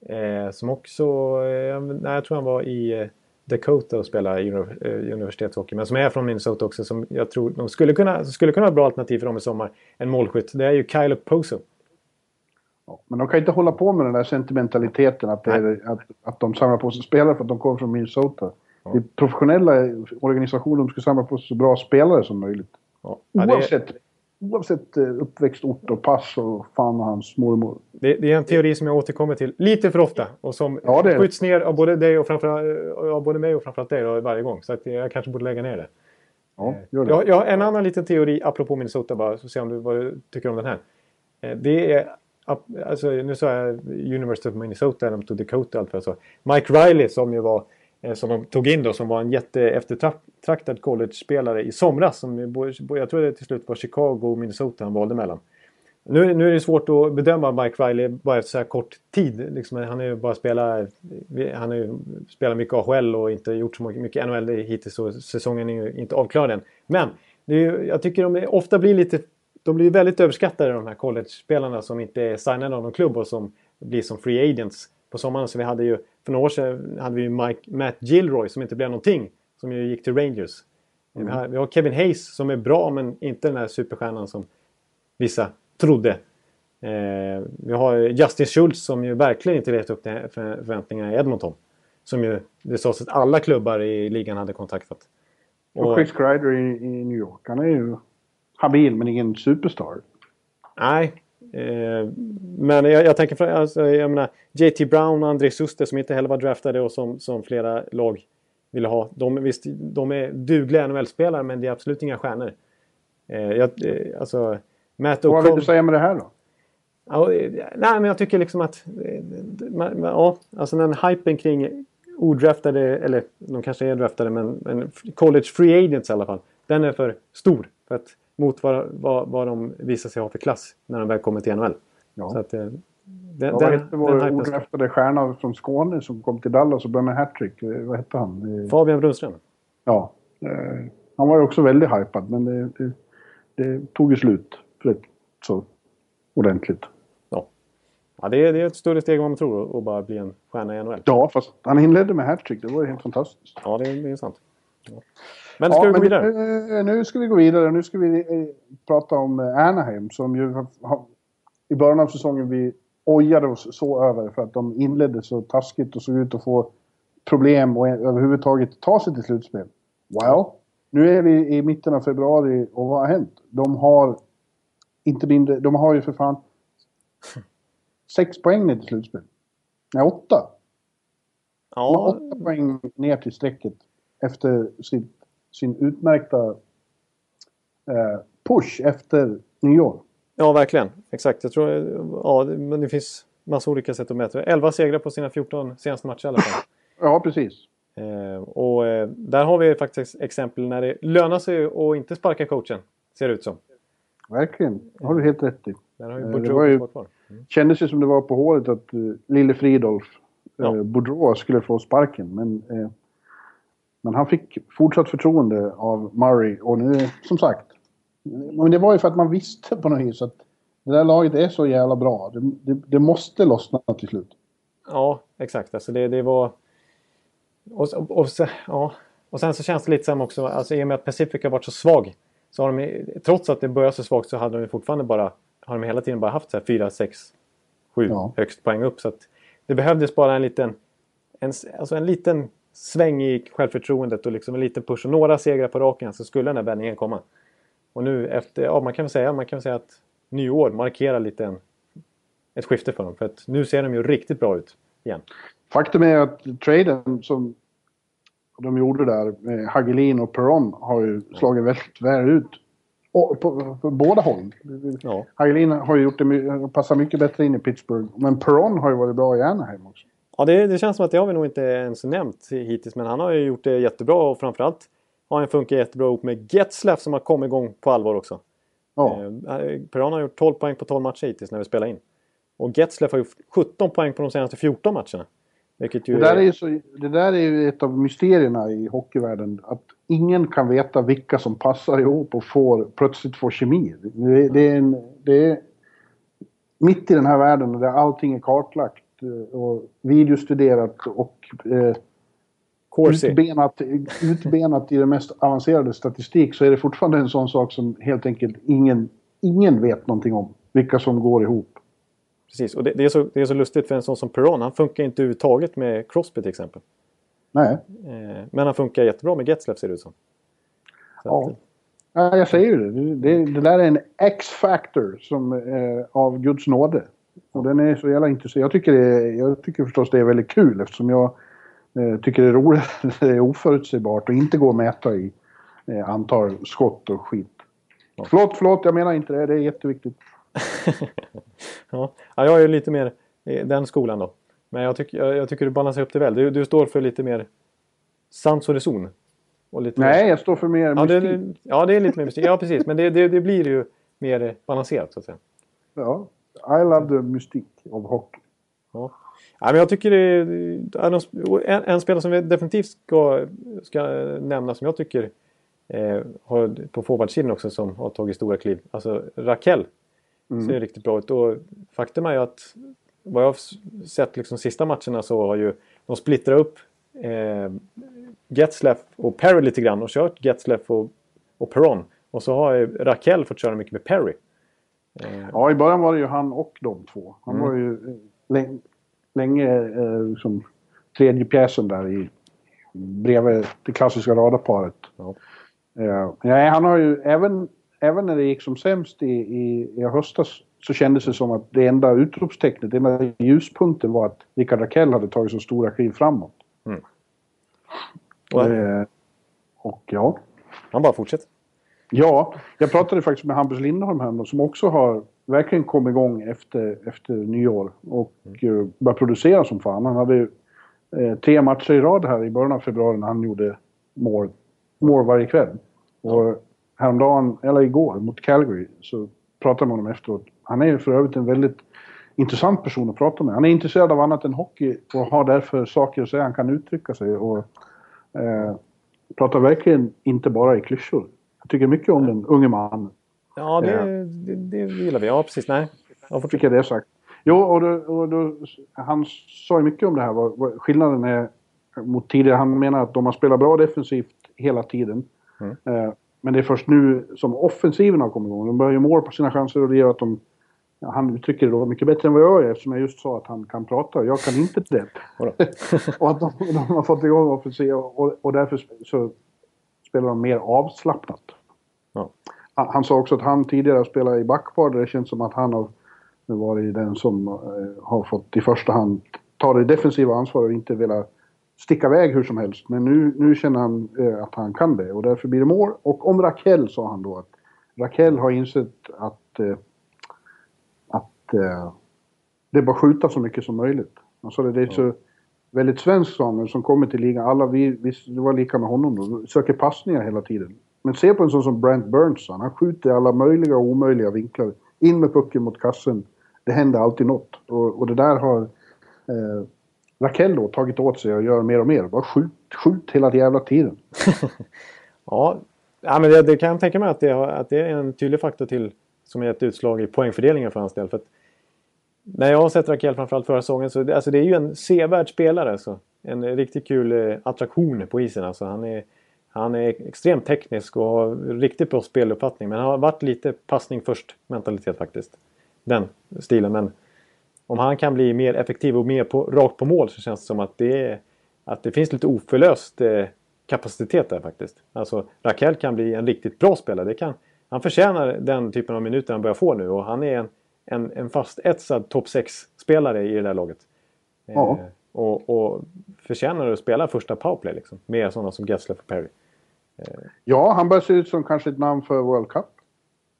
Eh, som också... Eh, nej, jag tror han var i eh, Dakota och spelade i uh, universitetshockey. Men som är från Minnesota också. Som jag tror de skulle kunna, skulle kunna vara ett bra alternativ för dem i sommar. En målskytt. Det är ju Kyle Poso. Men de kan inte hålla på med den där sentimentaliteten att, är, att, att de samlar på sig spelare för att de kommer från Minnesota. Ja. Det är professionella organisationer, de ska samla på sig så bra spelare som möjligt. Ja. Oavsett, det... oavsett eh, uppväxtort och pass och fan och hans mormor. Det, det, är en teori som jag återkommer till lite för ofta och som ja, det skjuts ner av både, dig och av både mig och framförallt dig då, varje gång. Så att jag kanske borde lägga ner det. Ja, eh, gör det. Jag, jag har en annan liten teori apropå Minnesota bara, så se om du, vad du tycker om den här. Eh, det är alltså, nu sa jag University of Minnesota, de tog Dakota allt för så. Mike Riley som ju var eh, som de tog in då som var en jätteeftertraktad college-spelare i somras. Som, jag tror det till slut var Chicago och Minnesota han valde mellan. Nu, nu är det svårt att bedöma Mike Riley bara efter så här kort tid. Liksom, han har ju bara spelat, han har ju spelat mycket AHL och inte gjort så mycket NHL hittills så säsongen är ju inte avklarad än. Men är ju, jag tycker de ofta blir lite de blir väldigt överskattade de här college-spelarna som inte är signade av någon klubb och som blir som free agents på sommaren. Så vi hade ju, för några år sedan hade vi Mike, Matt Gilroy som inte blev någonting. Som ju gick till Rangers. Mm. Vi, har, vi, har, Kevin Hayes som är bra men inte den här superstjärnan som vissa trodde. Eh, vi har Justin Schultz som ju verkligen inte levt upp till förväntningarna i Edmonton. Som ju det sades att alla klubbar i ligan hade kontaktat. Och, och Chris Kreider i, i New York, han är ju habil men ingen superstar. Nej. Eh, men jag, jag tänker, alltså, jag menar JT Brown och André Suster som inte heller var draftade och som, som flera lag ville ha. De, visst, de är dugliga NHL-spelare men det är absolut inga stjärnor. Eh, jag, eh, alltså, Matt Vad vill du säga med det här då? Ja, nej, men jag tycker liksom att... Ja, alltså den hypen kring odraftade, eller de kanske är draftade, men, men college free agents i alla fall. Den är för stor för att, mot vad, vad, vad de visar sig ha för klass när de väl kommer till NHL. Ja. Så att, eh, den, Ja, vad hette vår odraftade stjärna från Skåne som kom till Dallas och började med hattrick? Eh, Vad hette han? Eh, Fabian Brunström. Ja. Han var ju också väldigt hypad men det, det, det tog ju slut rätt så ordentligt. Ja. Ja, det, är, det är ett större steg än vad man tror att bara bli en stjärna i NHL. Ja, fast han inledde med hattrick. Det var ju helt fantastiskt. Ja, det, är- det är sant. Ja. Men ska ja, vi gå vidare? Nu, nu ska vi gå vidare. Nu ska vi eh, prata om eh, Anaheim som ju har, har, i början av säsongen vi ojade oss så över för att de inledde så taskigt och såg ut att få problem och överhuvudtaget ta sig till slutspel. Well, nu är vi i mitten av februari och vad har hänt? De har inte mindre, de har ju för fan sex poäng ner till slutspel. Nej, åtta. De har Ja, åtta poäng ner till strecket efter sin, sin utmärkta eh, push efter nyår. ja, verkligen. Exakt. Jag tror, ja, det- men det finns massa olika sätt att mäta. 11 segrar på sina 14 senaste matcher i alla fall. <laughs> Ja, precis. Eh, och eh, där har vi faktiskt exempel när det lönar sig att inte sparka coachen. Ser det ut som. Verkligen. Det har du helt rätt i. Där har ju Eh, det var ju- kvar. Kändes ju som det var på håret att uh, Lille Fridolf, Ja. uh, Boudreau, skulle få sparken. Men, eh, men han fick fortsatt förtroende av Murray och nu, som sagt. Men det var ju för att man visste på något vis att det där laget är så jävla bra. Det, det, det måste lossna till slut. Ja, exakt. Alltså det, det var... Och, och, och, ja. och sen så känns det lite som också, alltså i och med att Pacific har varit så svag. Så har de, trots att det började så svagt så hade de fortfarande bara, har de hela tiden bara haft så här 4, 6, 7 Ja. högst poäng upp. Så att det behövdes bara en liten, en, alltså en liten sväng i självförtroendet och liksom en liten push och några segrar på raken så skulle den här vändningen komma. Och nu efter, ja man kan väl säga, man kan väl säga att nyår markerar lite en, ett skifte för dem. För att nu ser de ju riktigt bra ut igen. Faktum är att traden som de gjorde där med Hagelin och Perron har ju slagit väldigt väl ut. Och på, på båda håll. Ja. Hagelin har ju gjort det, passar mycket bättre in i Pittsburgh. Men Perron har ju varit bra i Anaheim också. Ja, det, det känns som att det har vi nog inte ens nämnt hittills. Men han har ju gjort det jättebra och framförallt har han funkat jättebra ihop med Getzlaff som har kommit igång på allvar också. Ja, Eh, Perron har gjort 12 poäng på 12 matcher hittills när vi spelar in. Och Getzlaff har gjort 17 poäng på de senaste 14 matcherna. Vilket ju det, där är ju så, det där är ju ett av mysterierna i hockeyvärlden. Att ingen kan veta vilka som passar ihop och får, plötsligt får kemi. Det, det, är en, det är mitt i den här världen där allting är kartlagt eh, och videostuderat och eh, utbenat, utbenat i den mest avancerade statistik så är det fortfarande en sån sak som helt enkelt ingen, ingen vet någonting om. Vilka som går ihop. Precis, och det, det, är så, det är så lustigt för en sån som Perron. Han funkar inte överhuvudtaget med Crosby till exempel. Nej, Eh, men han funkar jättebra med Getzlaff ser det ut som. Så Ja. att, Ja, jag säger ju det. det. Det där är en X-factor som eh, av Guds nåde. Och den är så jävla intressant. Jag tycker, det jag tycker förstås det är väldigt kul eftersom jag eh, tycker det är roligt. <laughs> Det är oförutsägbart och inte går att mäta i eh, antal skott och skit. Förlåt, förlåt, jag menar inte det. Det är jätteviktigt. <laughs> ja. ja, jag är lite mer i den skolan då. Men jag, tycker jag, jag tycker du balanserar upp det väl. Du, du står för lite mer sans och reson. Och lite Nej, jag står för mer Ja mystik. det- ja, det är lite mer mystik. Ja, precis. Men det, det, det blir ju mer balanserat så att säga. Ja. I love the mystik of hockey. Ja. Ja, men jag tycker det är en, en spelare som vi definitivt ska, ska nämna som jag tycker eh, har på forwardsidan också som har tagit stora kliv. Alltså Raquel ser riktigt bra ut. Och faktum är ju att vad jag har sett liksom sista matcherna så har ju de splittrat upp eh, Getzlaff och Perry lite grann och kört Getzlaff och, och Perron. Och så har ju Raquel fått köra mycket med Perry. Eh, Ja, i början var det ju han och de två. Han Mm. var ju eh, länge, länge eh, som tredje pjäsen där i bredvid det klassiska radarparet. Ja. Eh, nej, han har ju även, även när det gick som sämst i, i, i höstas så kändes det som att det enda utropstecknet, den enda ljuspunkten var att Rickard Rakell hade tagit så stora kliv framåt. och Eh, och ja, han bara fortsätter. Ja, jag pratade faktiskt med Hampus Lindholm här som också har verkligen kommit igång efter, efter nyår och mm. börjat producera som fan. Han hade eh, tre matcher i rad här i början av februari när han gjorde mål, mål varje kväll. Och häromdagen, eller igår, mot Calgary så pratade med honom efteråt. Han är ju för övrigt en väldigt intressant person att prata med. Han är intresserad av annat än hockey och har därför saker att säga. Han kan uttrycka sig och eh, pratar verkligen inte bara i klyschor. Tycker mycket om den unge mannen. Ja, det, eh. det, det gillar vi. Ja, precis. Nej. Jag fick jag det sagt. Jo, och, då, och då, han sa ju mycket om det här. Vad, vad skillnaden är mot tidigare. Han menar att de har spelat bra defensivt hela tiden. Mm. Eh, men det är först nu som offensiven har kommit igång. De börjar ju mål på sina chanser och det gör att de... Han uttrycker det då mycket bättre än vad jag gör eftersom jag just sa att han kan prata. Jag kan inte det. <laughs> och att de, de, har fått igång offensiven och, och därför så spelar de mer avslappnat. Ja. Han, sa också att han tidigare spelat i backpar där det känns som att han har varit den som eh, har fått i första hand ta det defensiva ansvaret och inte velat sticka iväg hur som helst. Men nu, nu känner han eh, att han kan det och därför blir det mål. Och om Raquel sa han då att Raquel har insett att, eh, att det är bara skjuta så mycket som möjligt. Alltså det, är så väldigt svenskt sa som kommer till ligan. Alla vi, vi, det var lika med honom då, söker passningar hela tiden. Men se på en sån som Brent Burns, han skjuter i alla möjliga och omöjliga vinklar. In med pucken mot kassen. Det händer alltid något. Och, och det där har eh, Raquel då tagit åt sig och gör mer och mer. Bara skjut, skjut hela jävla tiden. <laughs> ja, ja men det, det, kan jag tänka mig att det, att det är en tydlig faktor till som är ett utslag i poängfördelningen för hans del. För att när jag har sett Raquel framförallt förra säsongen så det, alltså det är ju en sevärd spelare. Så. En riktigt kul eh, attraktion på isen. Alltså han, är, han är extremt teknisk och har riktigt bra speluppfattning. Men han har varit lite passning först mentalitet faktiskt. Den stilen. Men om han kan bli mer effektiv och mer på, rakt på mål så känns det som att det, att det finns lite oförlöst eh, kapacitet där faktiskt. Alltså Raquel kan bli en riktigt bra spelare. Det kan, han förtjänar den typen av minuter han börjar få nu och han är en, en, en fastetsad topp 6-spelare i det där laget. Ja. Eh, och, och förtjänar att spela första powerplay liksom, med sådana som Gessler och Perry. Ja, han börjar se ut som kanske ett namn för World Cup.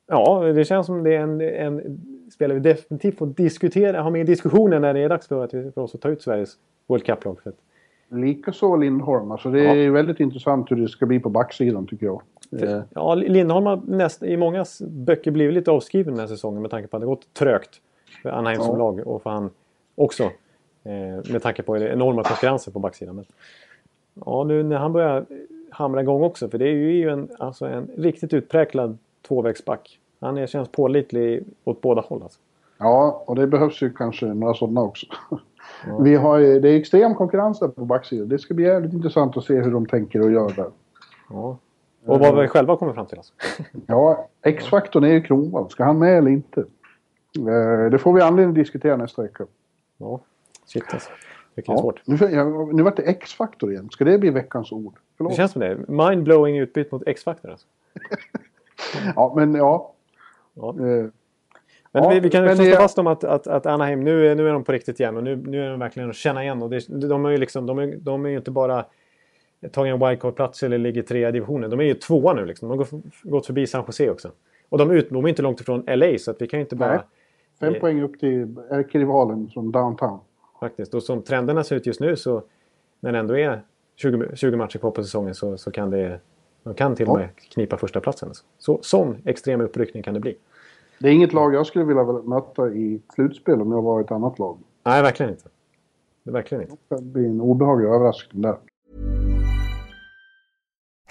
Ja, det känns som det är en, en spelare vi definitivt får diskutera, ha med i diskussionen när det är dags för, att, för oss att ta ut Sveriges World Cup-lag. Likaså Lindholm. Alltså det är ja. väldigt intressant hur det ska bli på backsidan tycker jag. Eh. Ja, Lindholm har näst, i många böcker blivit lite avskriven den här säsongen med tanke på att det gått trögt för Anaheim ja. som lag och för han också. Eh, med tanke på enorma konkurrenser på backsidan. Ja, nu när han börjar hamra igång också, för det är ju en, alltså en riktigt utpräglad tvåvägsback. Han är, känns pålitlig åt båda håll. Alltså. Ja, och det behövs ju kanske några sådana också. Ja. <laughs> Vi har, det är extrem konkurrens där på backsidan. Det ska bli jävligt intressant att se hur de tänker och gör där. Ja. Och vad vi själva kommer fram till alltså. <laughs> ja, X-faktorn är ju Kronwall. Ska han med eller inte? Eh, det får vi anledning att diskutera nästa vecka. Ja, shit alltså. Kan ja. svårt. Nu, nu vart det X-faktor igen. Ska det bli veckans ord? Förlåt. Det känns som det. Mindblowing utbyte mot X-faktor alltså. <laughs> ja, men ja. ja. Eh, men ja, vi, vi, kan men slå fast om att, att, att Anaheim, nu, nu är de på riktigt igen och nu, nu är de verkligen att känna igen. Och det, de, är ju liksom, de, är, de är ju inte bara tagit en wildcard-plats eller ligger trea i divisionen. De är ju tvåa nu liksom. De har gått förbi San Jose också. Och de, ut, de är inte långt ifrån LA så att vi kan ju inte bara... Nej. Fem eh, poäng upp till ärkerivalen från downtown. Faktiskt. Och som trenderna ser ut just nu så när det ändå är 20, 20 matcher kvar på säsongen så, så kan det de kan till och med knipa första platsen. Så, sån extrem uppryckning kan det bli. Det är inget lag jag skulle vilja möta i slutspel om jag var ett annat lag. Nej, verkligen inte. Det verkligen inte. Det blir en obehaglig överraskning där.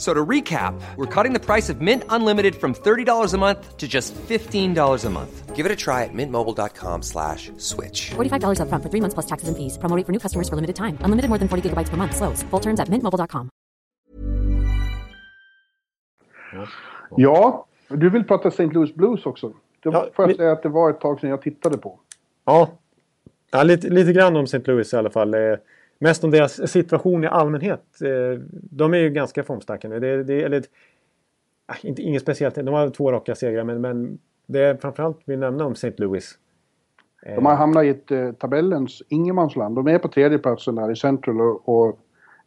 So to recap, we're cutting the price of Mint Unlimited from $30 a month to just $15 a month. Give it a try at mintmobile.com slash switch. $45 up front for three months plus taxes and fees. Promoting for new customers for limited time. Unlimited more than 40 gigabytes per month. Slows. Full terms at mintmobile.com. Ja, du vill prata St. Louis Blues också. Det ja, får jag säga att det var ett tag sedan jag tittade på. Ja, ja lite, lite grann om St. Louis i alla fall. Eh, Mest om deras situation i allmänhet. Eh, de är ju ganska formstarka nu. Det, det, eller, ah, inte, inget speciellt. De har två raka segrar men, men det är framförallt vi nämna om St. Louis. De har hamnat i ett eh, tabellens ingenmansland. De är på tredje platsen där i Central och, och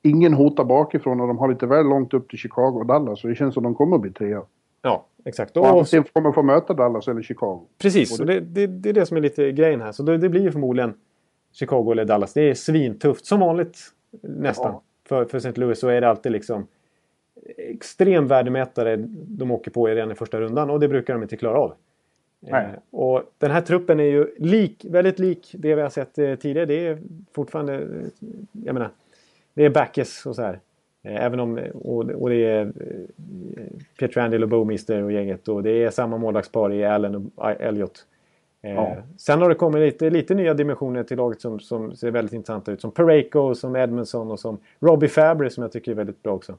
ingen hotar bakifrån och de har lite väl långt upp till Chicago och Dallas. Så det känns som de kommer att bli trea. Ja, exakt. Och Och, sen kommer få möta Dallas eller Chicago. precis, och det, det, det är det som är lite grejen här. Så det, det blir ju förmodligen Chicago eller Dallas. Det är svintufft, som vanligt nästan. Ja. För, för St. Louis så är det alltid liksom extrem värdemätare de åker på redan i första rundan och det brukar de inte klara av. Eh, och den här truppen är ju lik, väldigt lik det vi har sett eh, tidigare. Det är fortfarande, eh, jag menar, det är backes och så här. Eh, även om, och, och det är eh, Pietrangelo och Bowmister och gänget och det är samma målvaktspar i Allen och Elliot. Eh, Ja. Sen har det kommit lite, lite nya dimensioner till laget som, som ser väldigt intressanta ut. Som Pareko, som Edmondson och som Robbie Fabry som jag tycker är väldigt bra också.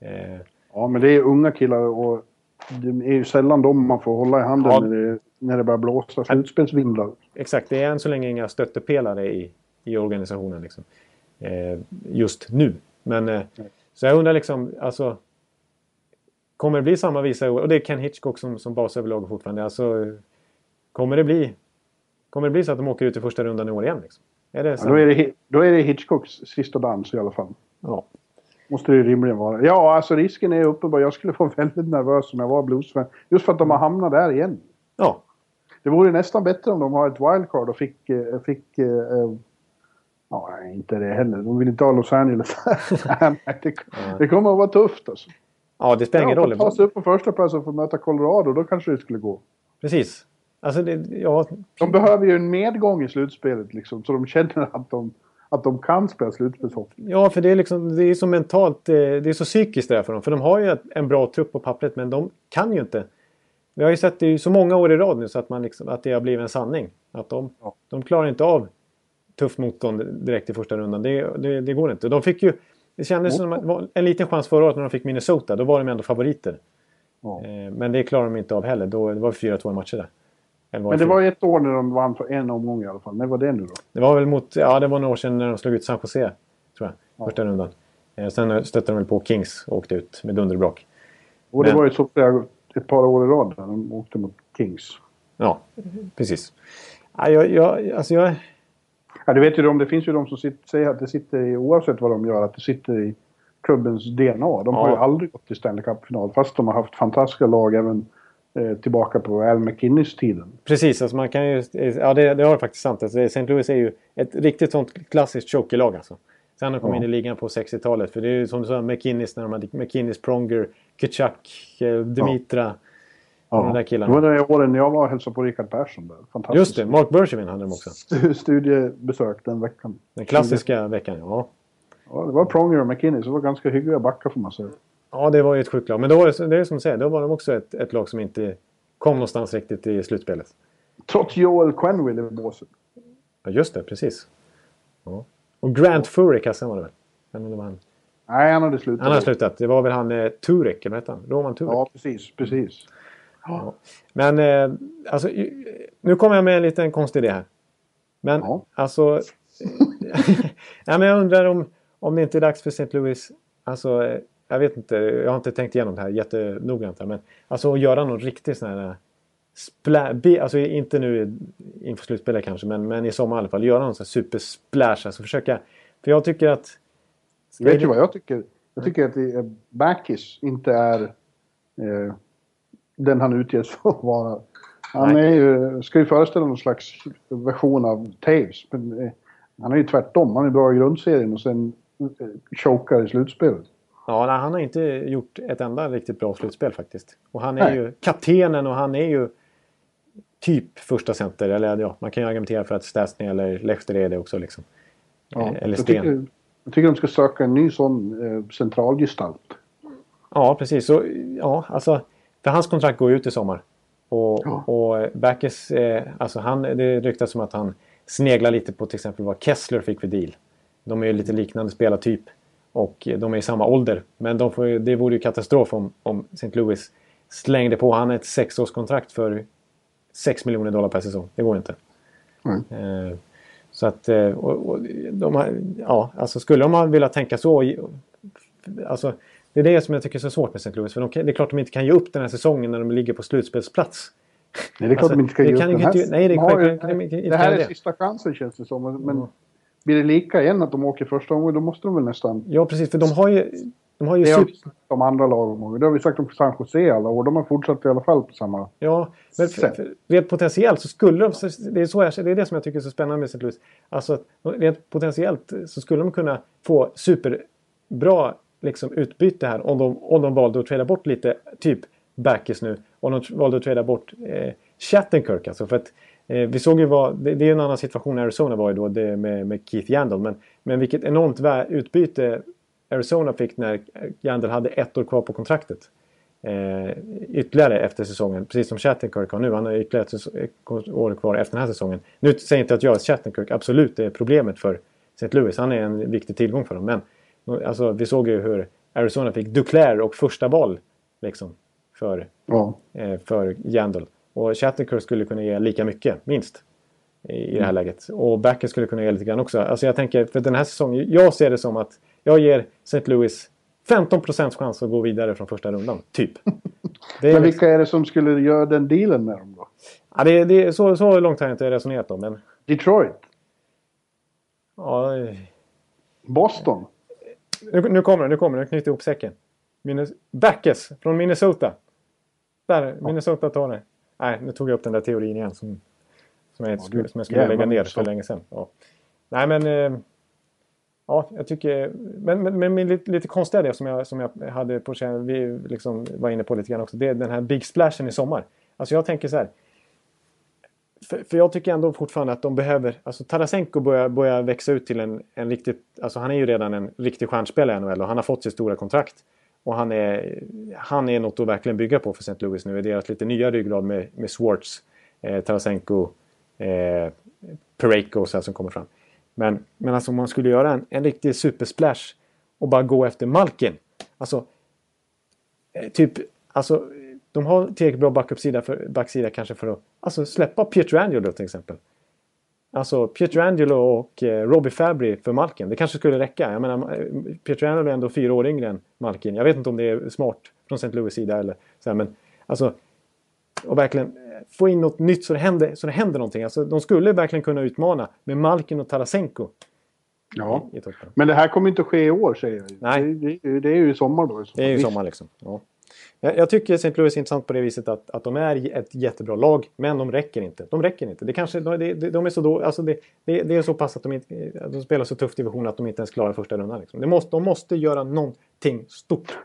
Eh, Ja, men det är unga killar och det är ju sällan de man får hålla i handen Ja. när, det, när det börjar blåsa slutspelsvindar. Exakt, det är än så länge inga stöttepelare i, i organisationen. Liksom. Eh, just nu. Men, eh, så jag undrar liksom, alltså... Kommer det bli samma visa i år? Och det är Ken Hitchcock som, som bas över laget fortfarande. Alltså, kommer det bli... Kommer det bli så att de åker ut i första rundan i år igen? Liksom? Är det Ja, då, är det, då är det Hitchcocks sista dans i alla fall. Ja. Måste det ju rimligen vara. Ja, alltså risken är uppenbar. Jag skulle vara <laughs> väldigt nervös om jag var bluesfan. Just för att de har hamnat där igen. ja, Det vore nästan bättre om de har ett wildcard och fick... eh, fick eh, ja, inte det heller. De vill inte ha Los Angeles. <laughs> Det, det kommer att vara tufft alltså. ja, det spelar ingen Ja, roll. ta sig upp på första plats och få möta Colorado, då kanske det skulle gå. Precis. Alltså, det, ja, De behöver ju en medgång i slutspelet liksom, så de känner att de, att de kan spela slutspelshockey. Ja, för det är, liksom, det är så mentalt, eh, det är så psykiskt det där för dem. För de har ju en bra trupp på pappret, men de kan ju inte. Vi har ju sett det i så många år i rad nu så att, man liksom, att det har blivit en sanning. Att de, Ja. de klarar inte av tufft motstånd direkt i första rundan. Det, det, det går inte. De fick ju, det kändes som att det var en liten chans förra året när de fick Minnesota. Då var de ändå favoriter. Ja. Eh, men det klarar de inte av heller. Då, det var 4-2 i matcher där. Men det var ett år när de vann för en omgång i alla fall. När var det nu då? Det var väl mot, ja det var några år sedan när de slog ut San Jose. Tror jag. Första rundan. Eh, sen stötte de väl på Kings och åkte ut med dunderbrak. Och det Men- var ju så flera, ett par år i rad när de åkte mot Kings. Ja, precis. Ja, jag, jag, alltså jag, Ja, du vet ju de, det finns ju de som sitter, säger att det sitter i, oavsett vad de gör, att det sitter i klubbens DNA. De har Ja. ju aldrig gått till Stanley Cup-final, fast de har haft fantastiska lag även tillbaka på Al McKinnis-tiden. precis, alltså man kan ju, ja det, det har faktiskt sant. Alltså, St. Louis är ju ett riktigt sånt klassiskt chokerlag alltså. Sen de kom Ja. in i ligan på 60-talet. För det är ju som du sa, McKinnis när de hade McKinnis, Pronger, Kitchuk, eh, Dimitra. De där Det killarna. var de åren jag var och hälsade på Rickard Persson där. Fantastiskt. Just det, Mark Bergevin hade de också. Stu- Studiebesök den veckan. Den klassiska veckan, ja. Ja, det var Pronger och McKinnis. Det var ganska hyggliga backar får man säga. Ja, det var ju ett sjukt lag. Men då var det, det är som du säger, då var de också ett, ett lag som inte kom någonstans riktigt i slutspelet. Trots Joel Quenneville i båset. Ja, just det, precis. Ja. Och Grant Fuhr i kassan var det väl? Eller det var han. Nej, han hade slutat. han har slutat. Det var väl han eh, Turek, eller vad hette han? Roman Turek. Ja, precis. precis. Men eh, alltså, nu kommer jag med en liten konstig idé här. Men Ja. alltså... <laughs> ja, men jag undrar om, om det inte är dags för St. Louis. Alltså, eh, jag vet inte. Jag har inte tänkt igenom det här jättenoggrant. Men alltså att göra någon riktig sån här... Spla, be, alltså inte nu inför slutspelet kanske, men, men i sommar i alla fall. Göra någon sån här supersplash. Alltså försöka... För jag tycker att... Vet du vad jag tycker? Jag tycker att det är- Backis inte är eh, den han utges för att vara. Han är ju, ska ju föreställa någon slags version av Taves. Men eh, han är ju tvärtom. Han är bra i grundserien och sen eh, chokar i slutspelet. Ja, nej, han har inte gjort ett enda riktigt bra slutspel faktiskt. Och han är Nej. ju kaptenen och han är ju typ första center. Eller ja, man kan ju argumentera för att Stasny eller Lehter är det också liksom. Ja, Eh, Eller jag, Sten. tycker, jag tycker de ska söka en ny sån eh, centralgestalt. Ja, precis. Så, ja, alltså, för hans kontrakt går ut i sommar. Och, Ja. och Backes, eh, alltså han, det ryktas som att han sneglar lite på till exempel vad Kessler fick för deal. De är ju lite liknande spelartyp. Och de är i samma ålder. Men de får, det vore ju katastrof om, om St. Louis slängde på han ett sexårskontrakt för 6 miljoner dollar per säsong. Det går inte. Mm. Så att, eh, och, och de har, ja, alltså skulle de velat tänka så. Alltså, det är det som jag tycker är så svårt med St. Louis. För de, det är klart de inte kan ge upp den här säsongen när de ligger på slutspelsplats. Nej, det är klart Alltså, de inte ska det ge upp den här. inte- nej, det är har ju- självklart- de inte Det här är det. sista chansen känns det som. Men Mm. Blir det lika igen att de åker första gången då måste de väl nästan... Ja, precis. För de har ju... De har ju Det har vi sagt om andra lag. Det har vi sagt om San Jose alla år. De har fortsatt i alla fall på samma... Ja, men för, Sätt. för, rent potentiellt så skulle de... Det är, så jag, det är det som jag tycker är så spännande med St. Louis. Alltså, rent potentiellt så skulle de kunna få superbra liksom, utbyte här om de, om de valde att trada bort lite, typ Backes nu. Om de valde att trada bort eh, Shattenkirk alltså. För att, vi såg ju vad... Det, det är en annan situation Arizona var ju då det med, med Keith Yandel. Men, men vilket enormt utbyte Arizona fick när Yandel hade ett år kvar på kontraktet eh, ytterligare efter säsongen. Precis som Shattenkirk har nu. Han har ytterligare ett år kvar efter den här säsongen. Nu säger jag inte att jag är Shattenkirk absolut är problemet för St. Louis. Han är en viktig tillgång för dem. Men alltså, vi såg ju hur Arizona fick Duclair och första val liksom, för, Ja. eh, för Yandel. Och Shattenkirk skulle kunna ge lika mycket, minst. I, det här läget. Och Backen skulle kunna ge lite grann också. Alltså jag tänker, för den här säsongen, jag ser det som att jag ger St. Louis 15% chans att gå vidare från första rundan, typ. <laughs> Men vilka är det som skulle göra den dealen med dem då? Ja, det, det, så, så långt har jag inte resonerat om. Men, Detroit? ja, eh, Boston? nu, nu kommer det, nu kommer det. Nu knyter ihop säcken. Minnes, Backes från Minnesota. Där, Minnesota tar det. Nej, nu tog jag upp den där teorin igen som, som jag, skulle, som jag skulle lägga ner för länge sedan. Ja. Nej, men... Eh, ja, jag tycker... Men, men, men, men lite, lite konstiga som jag, som jag hade på känn, vi liksom var inne på lite grann också. Det är den här Big Splashen i sommar. Alltså jag tänker så här. För, för jag tycker ändå fortfarande att de behöver... Alltså Tarasenko börjar, börjar växa ut till en, en riktigt... Alltså han är ju redan en riktig stjärnspelare i NHL och han har fått sitt stora kontrakt. Och han är, han är något att verkligen bygga på för St. Louis nu. I deras lite nya ryggrad med, med Swartz, eh, Tarasenko, eh, Pareko och så här som kommer fram. Men, men alltså om man skulle göra en, en riktig supersplash och bara gå efter Malkin. Alltså, eh, typ, alltså de har tillräckligt bra backupsida för, backsida kanske för att alltså, släppa Pietrangelo till exempel. Alltså Pietrangelo och eh, Robbie Fabry för Malkin. Det kanske skulle räcka. Jag menar, eh, Pietrangelo är ändå fyra år yngre än Malkin. Jag vet inte om det är smart från St. Louis sida eller så här, men alltså och verkligen eh, få in något nytt så det händer, så det händer någonting. Alltså, de skulle verkligen kunna utmana med Malkin och Tarasenko Ja. Men det här kommer inte att ske i år säger jag. Nej. Det, det, det är ju i sommar då. Det är ju sommar liksom. Ja. Jag, tycker St. Louis är intressant på det viset att, att de är ett jättebra lag, men de räcker inte. De räcker inte. Det kanske, de, de, de är så då, alltså det, det, det är så pass att de, inte, att de spelar så tuff division att de inte ens klarar första rundan. Liksom. Det måste, de måste göra någonting stort.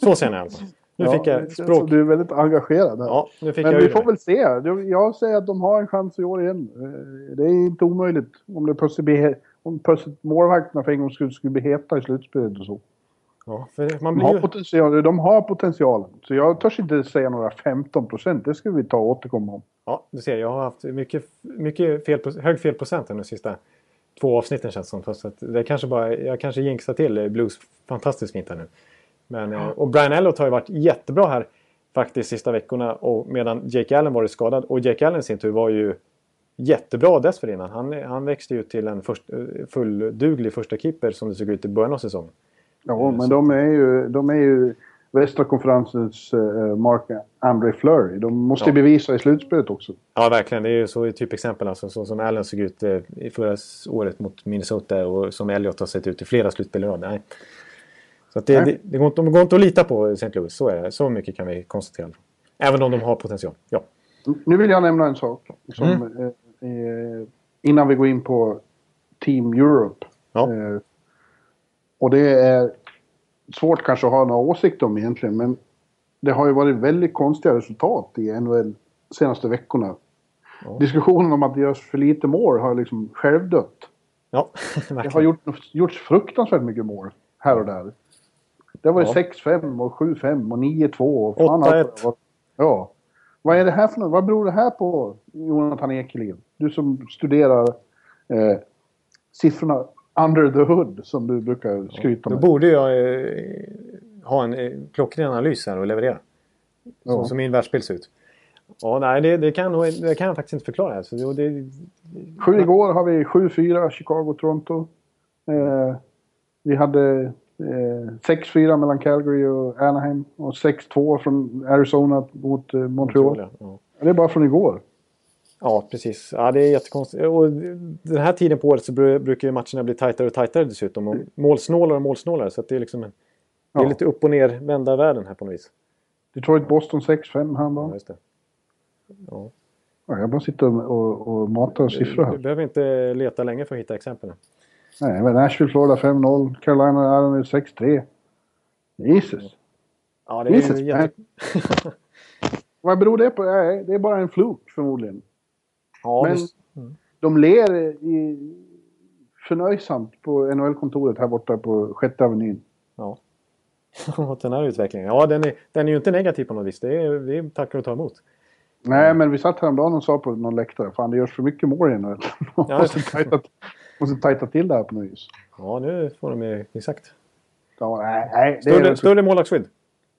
Så känner jag i alla fall. Nu Ja, fick jag språk... Du är väldigt engagerad här. Ja, nu fick Men jag vi får det. väl se. Jag- säger att de har en chans i år igen. Eh, Det är inte omöjligt. Om det plötsligt blir... Om plötsligt målvakterna för en gång skulle, skulle bli heta i slutspelet och så. Ja, för man De blir har, ju... potential, de har potentialen. Så jag törs inte säga några 15 procent. Det ska vi ta och återkomma om. Ja, du ser, jag har haft mycket, mycket fel, hög felprocent de sista två avsnitten känns som. Fast att det är kanske bara, jag kanske jinxar till Blues fantastiskt fint här nu. Men, eh, och Brian Elliott har ju varit jättebra här faktiskt sista veckorna och medan Jake Allen varit skadad. Och Jake Allen i sin tur var ju jättebra dessförinnan. Han, han växte ju till en först, eh, fullduglig första keeper som det såg ut i början av säsongen. Ja, men de är ju, de är ju västra konferensens uh, Mark Andre Fleury. De måste Ja. bevisa i slutspelet också. Ja, verkligen. Det är ju så ett typexempel. Alltså, så som Allen såg ut eh, i förra året mot Minnesota och som Elliot har sett ut i flera slutspel i rad. Nej. Så det, Nej. det, det går inte, de går inte att lita på St. Louis. Så är det. Så mycket kan vi konstatera. Även om de har potential. Ja. Nu vill jag nämna en sak. Som, Mm. eh, eh, innan vi går in på Team Europe. Ja. Eh, och det är svårt kanske att ha några åsikter om egentligen. Men det har ju varit väldigt konstiga resultat i NHL senaste veckorna. Diskussionen om att det görs för lite mål har liksom självdött. Ja, <laughs> Det har gjort, gjorts fruktansvärt mycket mål här och där. Det var ju Ja. 6-5 och 7-5 och 9-2 och fan 8-1. allt vad det var. Ja. Vad är det här för något? Vad beror det här på, Jonathan Ekeliv? Du som studerar eh, siffrorna under the hood, som du brukar skryta Då med. borde jag eh, ha en eh, klockren analys här och leverera. Så Ja. som min världsbild ser ut. Ja, nej, det, det, kan, det kan jag faktiskt inte förklara. Alltså, det, det, Sju igår har vi 7-4 Chicago-Toronto. Eh, vi hade Eh, 6-4 mellan Calgary och Anaheim. Och 6-2 från Arizona mot eh, Montreal. Montreal, ja. Det är bara från igår. Ja, precis. Ja, det är jättekonstigt. Och den här tiden på året så bru- brukar ju matcherna bli tajtare och tajtare dessutom. Och målsnålare och målsnålare. Så det är liksom en, det är Ja. lite upp och ner vända världen här på något vis. Detroit-Boston 6-5 Ja, häromdagen. just det. Ja. Ja, jag bara sitter och, och, matar siffror Du här. behöver inte leta länge för att hitta exempel. Nej, men Nashville, Florida 5-0. Carolina Islanders 6-3. Jesus. Ja, det är Jesus, jätte... <laughs> Vad beror det på? Nej, det är bara en fluk förmodligen. Ja, Men det- de ler i, förnöjsamt på NHL-kontoret här borta på Sjätte Avenyn. Ja. <laughs> Mot den här utvecklingen. Ja, den är, den är ju inte negativ på något vis. Det är, det är tackar och ta emot. Nej, men vi satt häromdagen och sa på någon läktare, fan det görs för mycket mål i NHL. <laughs> Ja, måste, tajta, måste tajta till det här på något vis. Ja, nu får de ju exakt. Ja, nej, nej, det, Större, är, större målvaktsskydd.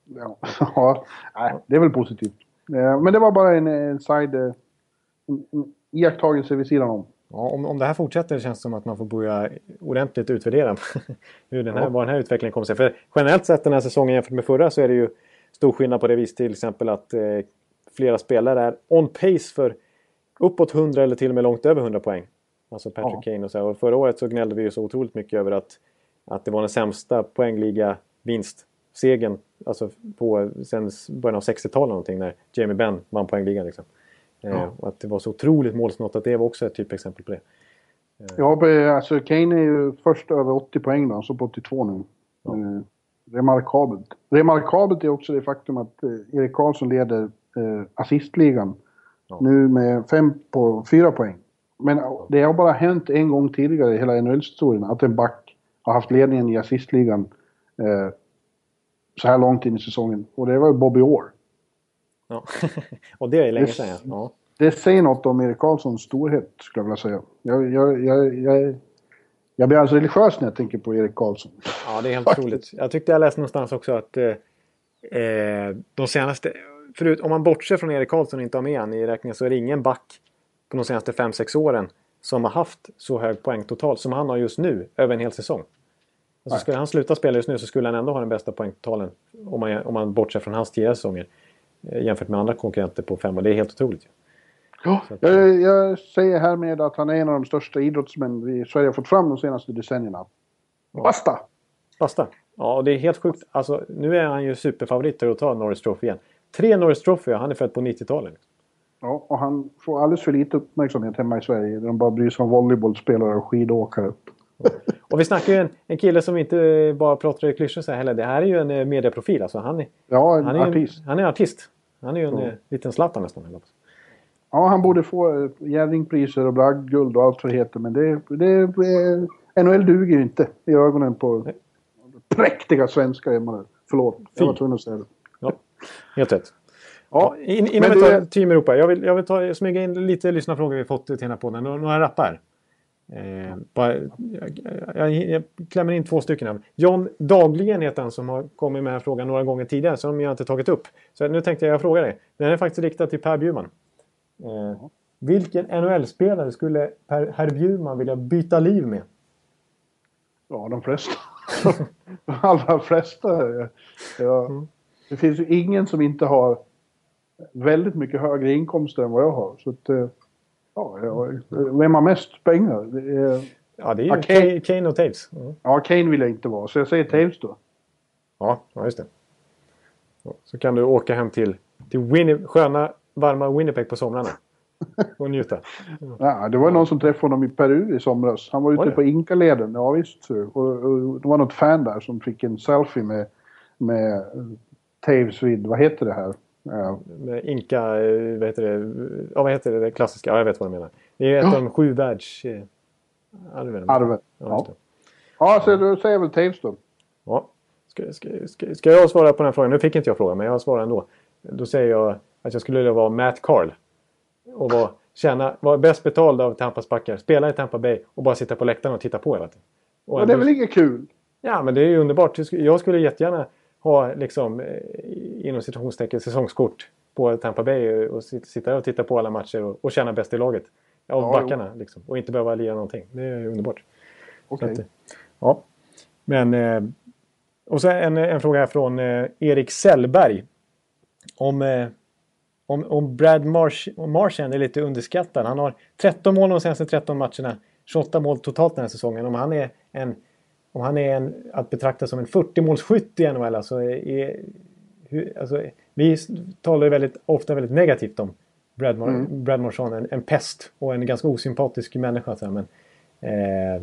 ja, <laughs> ja, nej, det är väl positivt. Eh, Men det var bara en, en side... eh, En, en iakttagelse vid sidan om. Ja, om, om det här fortsätter känns det som att man får börja ordentligt utvärdera <laughs> hur den här, Ja. vad den här utvecklingen kommer sig. För generellt sett den här säsongen jämfört med förra så är det ju stor skillnad på det viset till exempel att eh, flera spelare är on pace för uppåt 100 eller till och med långt över 100 poäng. Alltså Patrick Ja. Kane och så. här. Och förra året så gnällde vi ju så otroligt mycket över att, att det var den sämsta poängliga vinstsegen alltså på sen början av 60-talet någonting när Jamie Benn vann poängligan. Liksom. Eh, Ja. och att det var så otroligt målsnått att det var också ett typexempel på det. Ja, be- alltså Kane är ju först över 80 poäng då, han står på 82 nu. Eh, remarkabelt. Remarkabelt är också det faktum att eh, Erik Karlsson leder eh, assistligan. Ja. Nu med fem på fyra poäng. Men det har bara hänt en gång tidigare i hela NHL-historien att en back har haft ledningen i assistligan eh, så här långt in i säsongen. Och det var Bobby Orr. Ja. <laughs> och det är länge sedan ja. Det säger något om Erik Karlssons storhet, skulle jag vilja säga. Jag, jag, jag, jag, jag blir alltså religiös när jag tänker på Erik Karlsson. Ja, det är helt otroligt. Jag tyckte jag läste någonstans också att eh, eh, de senaste... Förut, om man bortser från Erik Karlsson och inte har med han i räkningen så är det ingen back på de senaste 5-6 åren som har haft så hög poäng totalt som han har just nu över en hel säsong. Alltså skulle han sluta spela just nu så skulle han ändå ha den bästa poängtotalen om man, om man bortser från hans tidigare säsonger jämfört med andra konkurrenter på fem och det är helt otroligt. ju. Ja, jag, jag säger härmed att han är en av de största idrottsmän vi i Sverige har fått fram de senaste decennierna. Basta! Basta. Ja, och det är helt sjukt. Alltså, nu är han ju superfavoriter att ta Norris Trophy igen. Tre Norris Trophy han är född på 90-talet. Ja, och han får alldeles för lite uppmärksamhet hemma i Sverige. De bara bryr sig om volleybollspelare och skidåkare. Och vi snackar ju en, en kille som inte bara pratar i klyschor så här heller. Det här är ju en eh, medieprofil. Alltså han, är, Ja, en han, är artist. En, han är artist. Han är ju en eh, liten Zlatan nästan. Ja, han borde få eh, Jerringpriser och bragdguld och allt vad det heter. Men det, det, eh, NHL duger ju inte i ögonen på Nej. präktiga svenskar hemma. Förlåt, jag var tvungen att säga det. Ja, helt rätt. Ja, In, innan vi tar det- Team Europa. Jag vill, jag vill ta, smyga in lite lyssnarfrågor vi fått till den här podden. Några, några rappar. Eh, bara, jag, jag, jag klämmer in två stycken här. John Dagligen heter han som har kommit med frågan några gånger tidigare som jag inte tagit upp. Så nu tänkte jag, jag fråga dig. Den är faktiskt riktad till Per Bjurman. Eh, vilken NHL-spelare skulle per, herr Bjurman vilja byta liv med? Ja, de flesta. de allra flesta. Ja. Ja. Mm. Det finns ju ingen som inte har väldigt mycket högre inkomster än vad jag har. Så att, eh, ja, vem har mest pengar? Ja, det är ju. Kane, Kane och Taves. Mm. ja, Kane vill jag inte vara, så jag säger Taves då. Ja, ja just det. Så kan du åka hem till, till Winni- sköna, varma Winnipeg på somrarna. <laughs> Och njuta. Ja, det var någon som träffade honom i Peru i somras. Han var ute Var på Inkaleden, ja visst. Och, och det var något fan där som fick en selfie med, med Taves vid, vad heter det här? Ja, Med Inka, eh, vad heter det? Ja, vad heter det? det klassiska? Ja, jag vet vad du menar. Det är ett Ja. av de sju världs... eh, arven. Ja, Ja, så då säger väl då. Ja. Ska, ska, ska, ska jag svara på den här frågan? Nu fick inte jag frågan, men jag svarar ändå. Då säger jag att jag skulle vilja vara Matt Carl. Och vara, tjäna, vara bäst betald av Tampas backar. Spela i Tampa Bay och bara sitta på läktaren och titta på hela tiden. Och Ja, det är väl inget kul? Ja, men det är ju underbart. Jag skulle jättegärna ha liksom, eh, inom citationstecken säsongskort på Tampa Bay och sit- sitta och titta på alla matcher och, och känna bäst i laget. Av Ja, backarna liksom. Och inte behöva lira någonting. Det är underbart. Okej. att, eh, ja. Men eh, Och så en, en fråga här från eh, Erik Sellberg. Om, eh, om, om Brad Marsh, Marchand är lite underskattad. Han har 13 mål de senaste 13 matcherna. 28 mål totalt den här säsongen. Om han är en, om han är en, att betrakta som en 40-målsskytt i NHL. Alltså, är, hur, alltså, vi talar ju väldigt, ofta väldigt negativt om Brad, Mar mm. Brad Marchand. En, en pest och en ganska osympatisk människa. Så men, eh,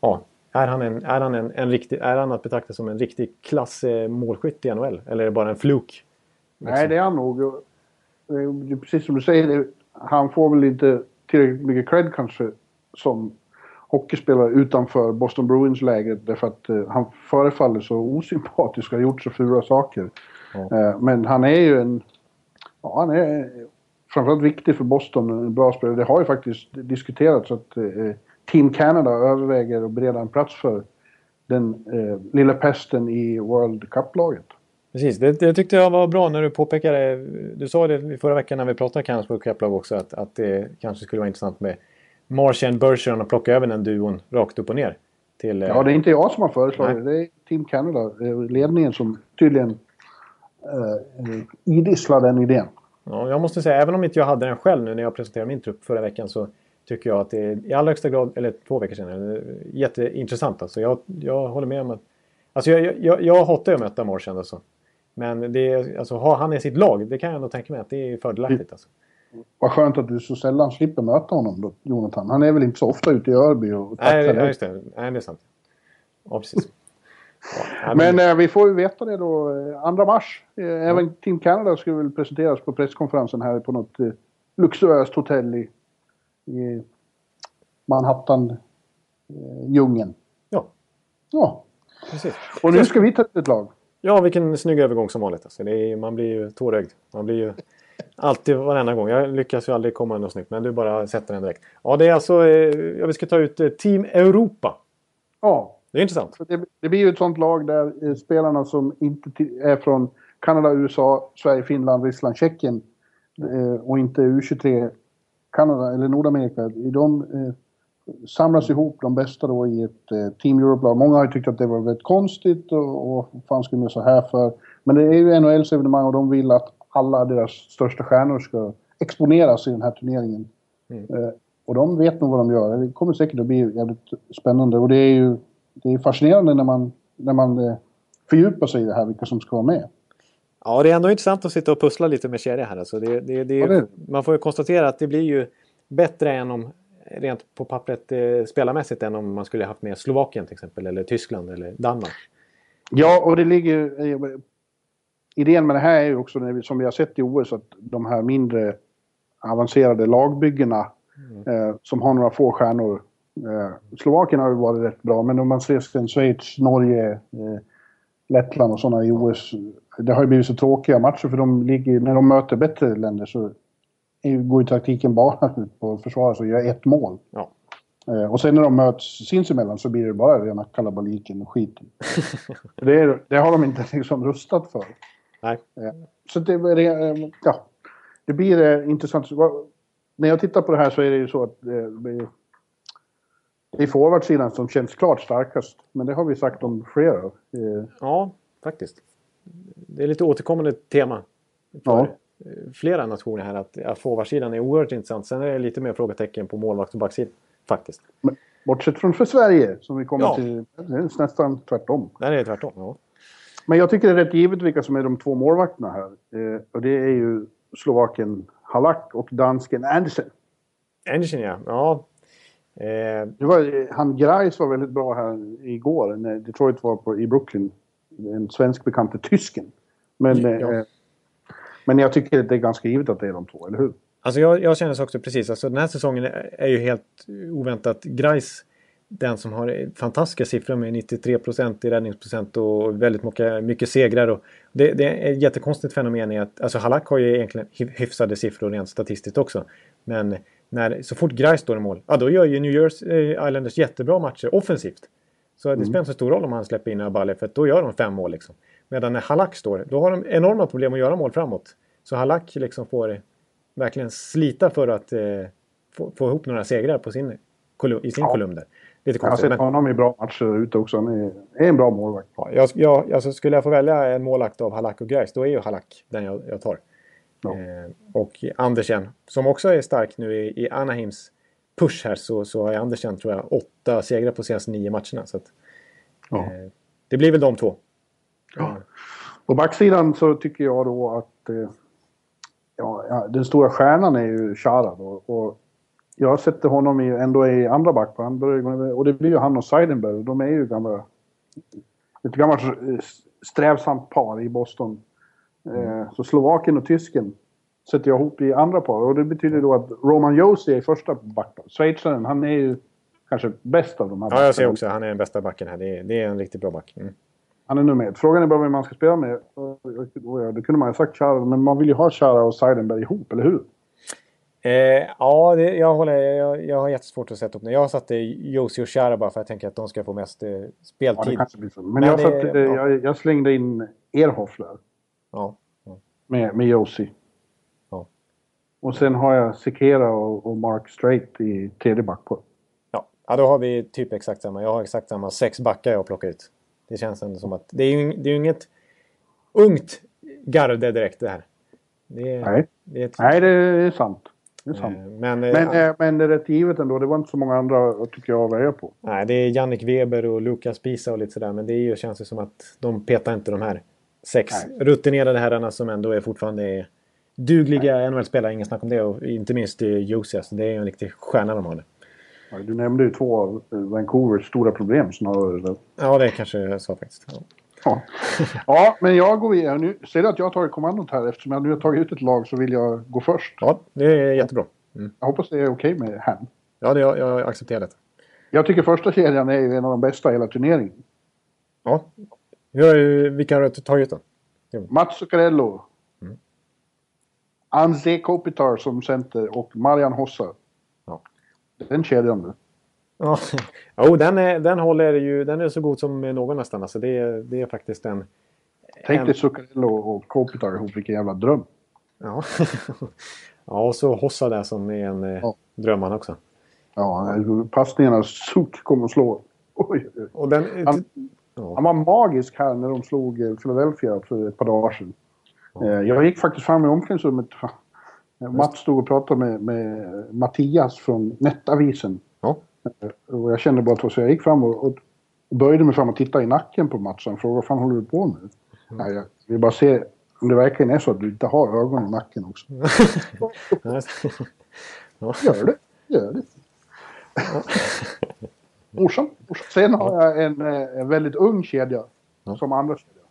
ja, är han, en, är, han en, en riktig, är han att betrakta som en riktig klass eh, målskytt i NHL? Eller är det bara en fluk? Liksom? Nej, det är han nog. Precis som du säger, han får väl inte tillräckligt mycket cred kanske som hockeyspelare utanför Boston Bruins-lägret därför att eh, han förefaller så osympatisk och har gjort så fula saker. Ja. Eh, men han är ju en... Ja, han är framförallt viktig för Boston, en bra spelare. Det har ju faktiskt diskuterats att eh, Team Canada överväger att bereda en plats för den eh, lilla pesten i World Cup-laget. Precis, det, det, tyckte jag var bra när du påpekade. Du sa det förra veckan när vi pratade Kanadas World Cup-lag också att, att det kanske skulle vara intressant med Martian Bergeron och plocka över den duon rakt upp och ner. Till, ja, det är inte jag som har föreslagit det. Det är Team Canada, eh, ledningen som tydligen eh, idisslar den idén. Ja, jag måste säga, även om inte jag hade den själv nu när jag presenterade min trupp förra veckan så tycker jag att det är i allra högsta grad, eller två veckor sedan, jätteintressant. Alltså. Jag, jag håller med om att... Alltså jag, jag, jag hatar att möta Marchand alltså. Men det alltså, ha han i sitt lag, det kan jag nog tänka mig att det är fördelaktigt. Alltså. Vad skönt att du så sällan slipper möta honom då, Jonathan. Han är väl inte så ofta ute i Örby och tacklar Nej, just det. Nej, det är sant. Ja, precis. Ja, <laughs> men men äh, vi får ju veta det då 2 eh, mars. Även ja. Team Canada skulle väl presenteras på presskonferensen här på något äh, luxuöst hotell i, i Manhattan-djungeln. ja. Ja. Precis. Och nu ska vi ta ett lag. Ja, vilken snygg övergång som vanligt. Alltså, är, man blir ju tårögd. Man blir ju alltid varenda gång. Jag lyckas ju aldrig komma något snyggt, men du bara sätter den direkt. Ja, det är alltså... Eh, vi ska ta ut eh, Team Europa. Ja. Det är intressant. Det, det blir ju ett sånt lag där eh, spelarna som inte är från Kanada, USA, Sverige, Finland, Ryssland, Tjeckien och inte U23 Kanada eller Nordamerika. De samlas ihop de bästa då i ett Team Europe-lag. Många har ju tyckt att det var väldigt konstigt och, och vad fan skulle man så här för? Men det är ju NHLs evenemang och de vill att alla deras största stjärnor ska exponeras i den här turneringen. Mm. Eh, och de vet nog vad de gör. Det kommer säkert att bli jävligt spännande och det är ju det är fascinerande när man, när man eh, fördjupar sig i det här, vilka som ska vara med. Ja, det är ändå intressant att sitta och pussla lite med kedja här. Alltså det, det, det, ja, det, Man får ju konstatera att det blir ju bättre än om rent på pappret eh, spelarmässigt än om man skulle haft med Slovakien till exempel eller Tyskland eller Danmark. Ja, och det ligger... Idén med det här är ju också, som vi har sett i OS, att de här mindre avancerade lagbyggena mm. eh, som har några få stjärnor. Eh, Slovakien har ju varit rätt bra, men om man ser sen Schweiz, Norge, eh, Lettland och sådana i OS. Det har ju blivit så tråkiga matcher för de ligger, när de möter bättre länder så går ju taktiken bara ut <laughs> på att försvara sig och göra ett mål. Ja. Eh, och sen när de möts sinsemellan så blir det bara rena kalabaliken och skiten. <laughs> det, är, det har de inte liksom rustat för. Nej. Eh, så det, eh, ja, det blir intressant. När jag tittar på det här så är det ju så att det, det är forwardsidan som känns klart starkast. Men det har vi sagt om flera. Ja, faktiskt. Det är lite återkommande tema. För, ja flera nationer här att, att forwardsidan är oerhört intressant. Sen är det lite mer frågetecken på målvakt och backsidan faktiskt. Men, bortsett från för Sverige som vi kommer ja. till, det är nästan tvärtom. Det är tvärtom, ja. Men jag tycker det är rätt givet vilka som är de två målvakterna här. Eh, och det är ju Slovaken Halak och dansken Andersen. Andersen ja, ja. Eh. Det var, han Greis var väldigt bra här igår när Detroit var på, i Brooklyn. En svensk bekante tysken. Men ja. eh, men jag tycker det är ganska givet att det är de två, eller hur? Alltså jag, jag känner så också precis. Alltså den här säsongen är ju helt oväntat. Grice, den som har fantastiska siffror med 93% i räddningsprocent och väldigt mycket, mycket segrar. Och det, det är ett jättekonstigt fenomen att alltså Halak har ju egentligen hyfsade siffror rent statistiskt också. Men när, så fort Grice står i mål, ja då gör ju New Jersey eh, Islanders jättebra matcher offensivt. Så det mm. spelar inte så stor roll om han släpper in Abale för då gör de fem mål liksom. Medan när Halak står, då har de enorma problem att göra mål framåt. Så Halak liksom får verkligen slita för att eh, få, få ihop några segrar på sin, i sin ja. kolumn där. Lite Jag har konstigt. sett Men, honom i bra matcher ute också. Han är, en bra målvakt. ja, jag, jag, alltså, skulle jag få välja en målvakt av Halak och Gais, då är ju Halak den jag, jag tar. Ja. Eh, och Andersen, som också är stark nu i, i Anahims push här, så, så har Andersen, tror jag, åtta segrar på senaste nio matcherna. Så att, Ja. eh, det blir väl de två. Ja. På backsidan så tycker jag då att eh, ja, den stora stjärnan är ju Chara då. Och jag sätter honom i, ändå i andra backplan. Och det blir ju han och Seidenberg. De är ju gamla... Ett gammalt eh, strävsamt par i Boston. Eh, så Slovakien och tysken sätter jag ihop i andra par. Och det betyder då att Roman Josi är i första backplan. Schweizaren, han är ju kanske bäst av de här Ja, jag ser också. Han är den bästa backen här. Det är, det är en riktigt bra back. Mm. Han är nummer ett. Frågan är bara vem man ska spela med. Och- och- och- Det kunde man ju sagt Chara, men man vill ju ha Chara och Seidenberg ihop, eller hur? Eh, ja, det, jag, håller, jag, jag har jättesvårt att sätta upp det. Jag satte Josi och Chara bara för att jag tänker att de ska få mest eh, Ja, speltid. det kanske blir så. Men, Men jag, det- satte, ja. jag, jag slängde in Erhoff där. Ja. Med, med Josi. Ja. Och sen har jag Sekera och, och Mark Straight i tredje backpar. Ja. ja, då har vi typ exakt samma. Jag har exakt samma sex backar jag plockar ut. Det känns ändå som att det är ju det är inget ungt garde direkt det här. Det är, Nej. Det är ett, Nej, det är sant. Eh, men, eh, Men, eh, men det är rätt givet ändå. Det var inte så många andra tycker jag att välja på. nej, det är Jannik Weber och Lukas Pisa och lite sådär. Men det är ju, känns ju som att de petar inte de här sex Nej. rutinerade herrarna som ändå är fortfarande är dugliga NHL-spelare. Ingen snack om det. Och inte minst Josi. Så det är ju en riktig stjärna de har. Ja, Du nämnde ju två av Vancouvers stora problem snarare. Ja, det kanske jag sa faktiskt. Ja. Ja. ja, men jag går vidare. Nu ser du att jag har tagit kommandot här. Eftersom jag nu har tagit ut ett lag så vill jag gå först. Ja, det är jättebra. Mm. Jag hoppas det är okej med han. Ja, det, jag, jag accepterar det. Jag tycker första kedjan är en av de bästa i hela turneringen. Ja. Vilka har du tagit då? Mats Zuccarello. Anze Kopitar som center och Marian Hossa. Ja. Den kedjan du. Ja, jo, den, är, den håller ju. Den är så god som någon nästan. Alltså det, är- det är faktiskt en... Tänk en- dig Zuccarello och Kopitar ihop, vilken jävla dröm. Ja. <laughs> ja, och så Hossa där som är en eh, Ja. drömman också. Ja, passningarna Zuck kommer att slå. Oj. Och den... Han- ja. Han var magisk här när de slog eh, Philadelphia för ett par dagar sedan. Eh, Jag gick faktiskt fram i omklädningsrummet. Mats stod och pratade med, med Mattias från Nettavisen. Ja. Och jag kände bara att så jag gick fram och, och böjde mig fram och tittade i nacken på Mats. Han frågade vad fan håller du på med? Nej, jag vill bara se om det verkligen är så att du inte har ögon i nacken också. <laughs> Gör det, gör det. <laughs> Morsan. Sen har jag en, eh, en väldigt ung kedja Ja. som andra kedja.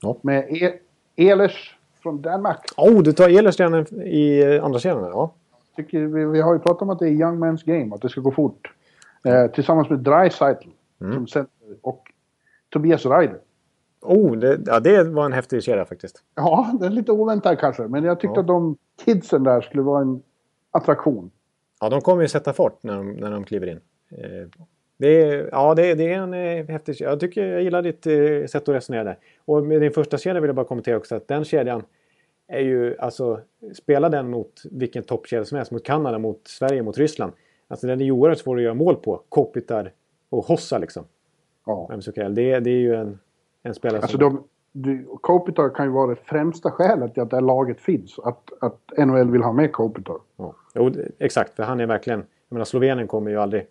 Ja. Med e Elers från Danmark. Oh, du tar Elerstenen i andra kedjan? Ja. Tycker vi, vi har ju pratat om att det är young man's game, att det ska gå fort. Eh, tillsammans med Dreisaitl Mm. som center och Tobias Reider. Oh, det, ja, det var en häftig kedja faktiskt. Ja, det är lite oväntat kanske, men jag tyckte Ja. att de kidsen där skulle vara en attraktion. Ja, de kommer ju sätta fart när de, när de kliver in. Eh, Det är, ja, det, är- det är en eh, häftig kedja. Jag, tycker, jag gillar ditt eh, sätt att resonera där. Och med din första kedja vill jag bara kommentera också att den kedjan är ju, alltså, spela den mot vilken toppkedja som helst. Mot Kanada, mot Sverige, mot Ryssland. Alltså den är ju oerhört svår att göra mål på. Kopitar och Hossa liksom. Ja. Det, är- det är ju en, en spelare Alltså som... de, Kopitar kan ju vara det främsta skälet till att det här laget finns. Att, att NHL vill ha med Kopitar. Ja. Jo, exakt, för han är verkligen... Jag menar, Slovenien kommer ju aldrig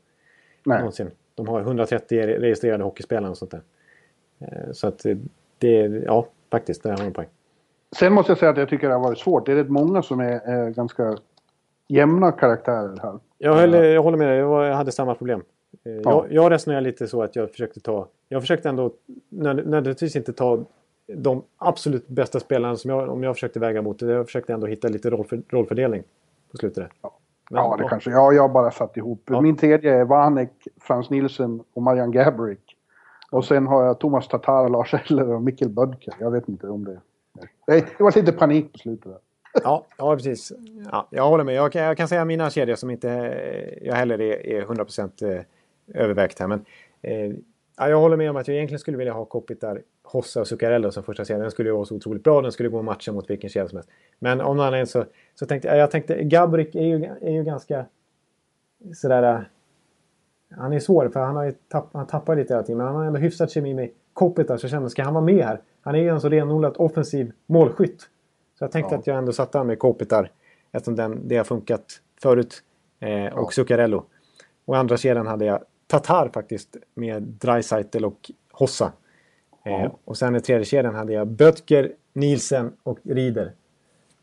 Nej. någonsin. De har 130 registrerade hockeyspelare och sånt där. Eh, Så att eh, det... Ja, faktiskt, där har de poäng. Sen måste jag säga att jag tycker det har varit svårt. Det är rätt många som är eh, ganska jämna karaktärer här. Jag, höll, jag håller med dig, jag hade samma problem. Eh, Jag, jag resonerar lite så att jag försökte ta... Jag försökte ändå nöd- nödvändigtvis inte ta de absolut bästa spelarna som jag, om jag försökte väga mot det. Jag försökte ändå hitta lite rollför, rollfördelning på slutet. Där. Men, Ja, det kanske. Ja, jag bara satt ihop. Ja. Min tredje är Vanek, Frans Nielsen och Marian Gabrick. Och sen har jag Thomas Tatar, Lars Eller och Mikkel Bödker. Jag vet inte om det... Nej, det var lite panik på slutet. Där. Ja, ja precis. Ja, jag håller med. Jag kan, jag kan säga mina kedjor som inte eh, jag heller är, är 100% eh, övervägt här. Men eh, ja, jag håller med om att jag egentligen skulle vilja ha Kopitar, Hossa och Zuccarello som första kedja. Den skulle ju vara så otroligt bra. Den skulle gå matchen mot vilken kedja som helst. Men om någon anledning så, så tänkte jag... Jag tänkte Gabrick är ju, är ju ganska sådär... han är svår för han har ju tapp, han tappar lite hela tiden. Men han har ändå hyfsat kemi med Kopitar. Så jag kände, ska han vara med här? Han är ju en så renodlat offensiv målskytt. Så jag tänkte Ja. att jag ändå satte han med Kopitar. Eftersom den, det har funkat förut. Eh, och Zuccarello. Och andra kedjan hade jag Tatar faktiskt. Med Dreisaitl och Hossa. Eh, Ja. och sen i tredje kedjan hade jag Böttger, Nielsen och Rieder.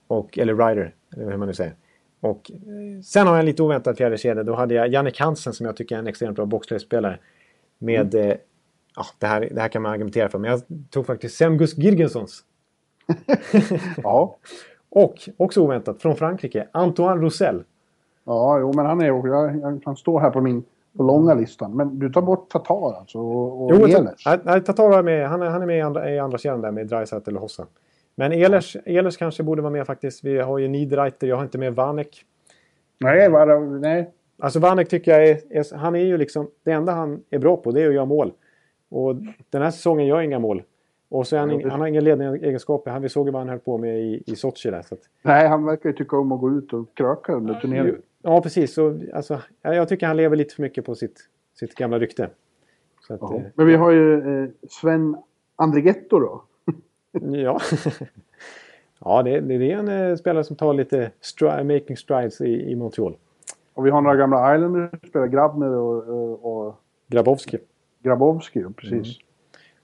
Och, eller Ryder, eller hur man nu säger. Och eh, sen har jag en lite oväntad fjärde kedja. Då hade jag Jannik Hansen som jag tycker är en extremt bra boxplayspelare. Med, Mm. Ja, det, här, det här kan man argumentera för. Men jag tog faktiskt Semgus Girgensons. <laughs> Ja, Och, också oväntat, från Frankrike, Antoine Roussel. ja jo, men han är ju... Jag, han står här på min på långa listan. Men du tar bort Tatar alltså och, och Jo, Ehlers. nej, Tatar är med. Han är, han är med i andra, i andra kedjan där med Dreisaitl eller Hossa. Men Ehlers, Ehlers kanske borde vara med faktiskt. Vi har ju Niederreiter, jag har inte med Vanek. Nej, bara, nej. Alltså Vanek tycker jag är, är... Han är ju liksom... Det enda han är bra på det är att göra mål. Och den här säsongen gör inga mål. Och så han, han har inga ledande egenskaper. Han, vi såg ju vad han höll på med i, i Sochi där. Så att, nej, han verkar ju tycka om att gå ut och kröka under turneringen. ja, precis. Så, alltså, jag, jag tycker han lever lite för mycket på sitt, sitt gamla rykte. Så att, eh, Men vi har ju eh, Sven Andrighetto då. <laughs> Ja, ja det, det är en eh, spelare som tar lite stri making strides i, i Montreal. Och vi har några gamla Islanders-spelare, Grabner och, och, och Grabowski. Grabowski. ja, Precis.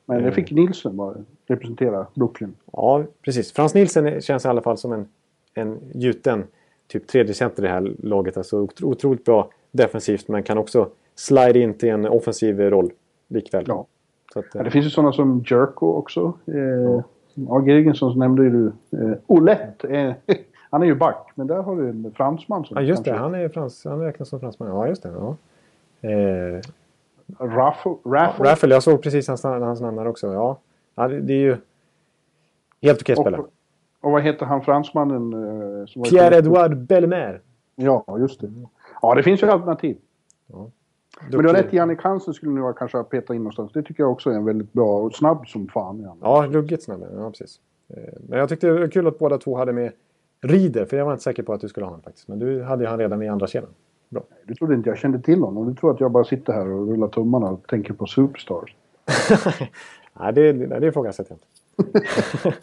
Men det Eh. fick Nilsson bara representera Brooklyn. Ja, precis. Frans Nielsen känns i alla fall som en, en gjuten typ tredje center i det här laget. Alltså otro, otroligt bra defensivt men kan också slide in till en offensiv roll likväl. Ja. Att, Ja, eh, det finns ju sådana som Jerko också. Eh, ja, Girgensson nämnde ju du. Eh, Olett, eh, <laughs> han är ju back. Men där har du en fransman som ja, just det. kanske- Han är frans, han räknas som fransman. Ja, just det. Ja. Eh, Raffle. Raffle. Jag såg precis hans, hans namn där också. Ja, ja det, det är ju helt okej spelare. och, och vad heter han fransmannen? Eh, Pierre-Edouard Bellemare. Ja, just det. Ja, det finns ju alternativ. Men du har Duktig. rätt, Jannik Hansen skulle nog kanske ha petat in någonstans. Det tycker jag också är en väldigt bra och snabb som fan. han. Ja, ruggigt snabb. Ja, precis. Eh, Men jag tyckte det var kul att båda två hade med Rieder, för jag var inte säker på att du skulle ha honom faktiskt. Men du hade ju han redan i andra kedjan. Bra. Du trodde inte jag kände till honom. Du tror att jag bara sitter här och rullar tummarna och tänker på Superstars. <laughs> Nej, det, det, det ifrågasätter jag inte. <laughs>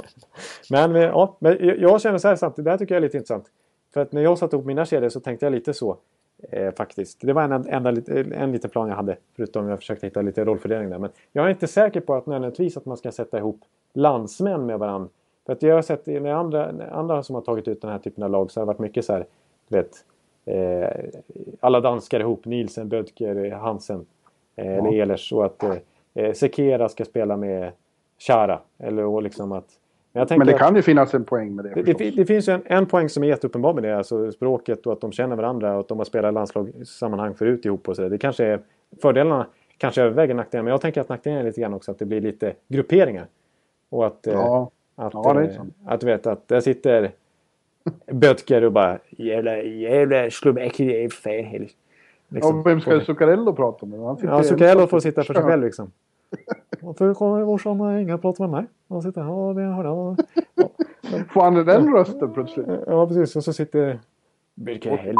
men, eh, ja, men jag- känner så här samtidigt, det här tycker jag är lite intressant. För att när jag satte ihop mina kedjor så tänkte jag lite så. Eh, faktiskt. Det var en, enda, lit- en liten plan jag hade. Förutom jag försökte hitta lite rollfördelning där. Men jag är inte säker på att nödvändigtvis att man ska sätta ihop landsmän med varandra. För att jag har sett när andra, andra som har tagit ut den här typen av lag så har det varit mycket så här. Du vet. Eh, alla danskar ihop. Nielsen, Bödker, Hansen. Eh, Eller Ehlers. Och att eh, eh, Sekera ska spela med Chara. Eller och liksom att... Men, Men det kan ju finnas en poäng med det. det, det, det finns ju en, en poäng som är jätteuppenbar med det, alltså språket och att de känner varandra och att de har spelat landslagssammanhang förut ihop och så där. Det kanske är fördelarna kanske överväger nackdelarna, men jag tänker att nackdelen är lite grann också att det blir lite grupperingar. Och att, Ja. att, Ja, sant. att du vet att där sitter Böttger och bara jävla, jävla Slovakien, fan helst. Liksom. Ja, vem ska Zuccarello prata med? Han Ja, Zuccarello får sitta för sig själv liksom. Varför kommer morsan inga prata med mig? Han sitter här och det jag. <laughs> Får han den rösten plötsligt? Ja, precis. Och så sitter... Vilka helvete...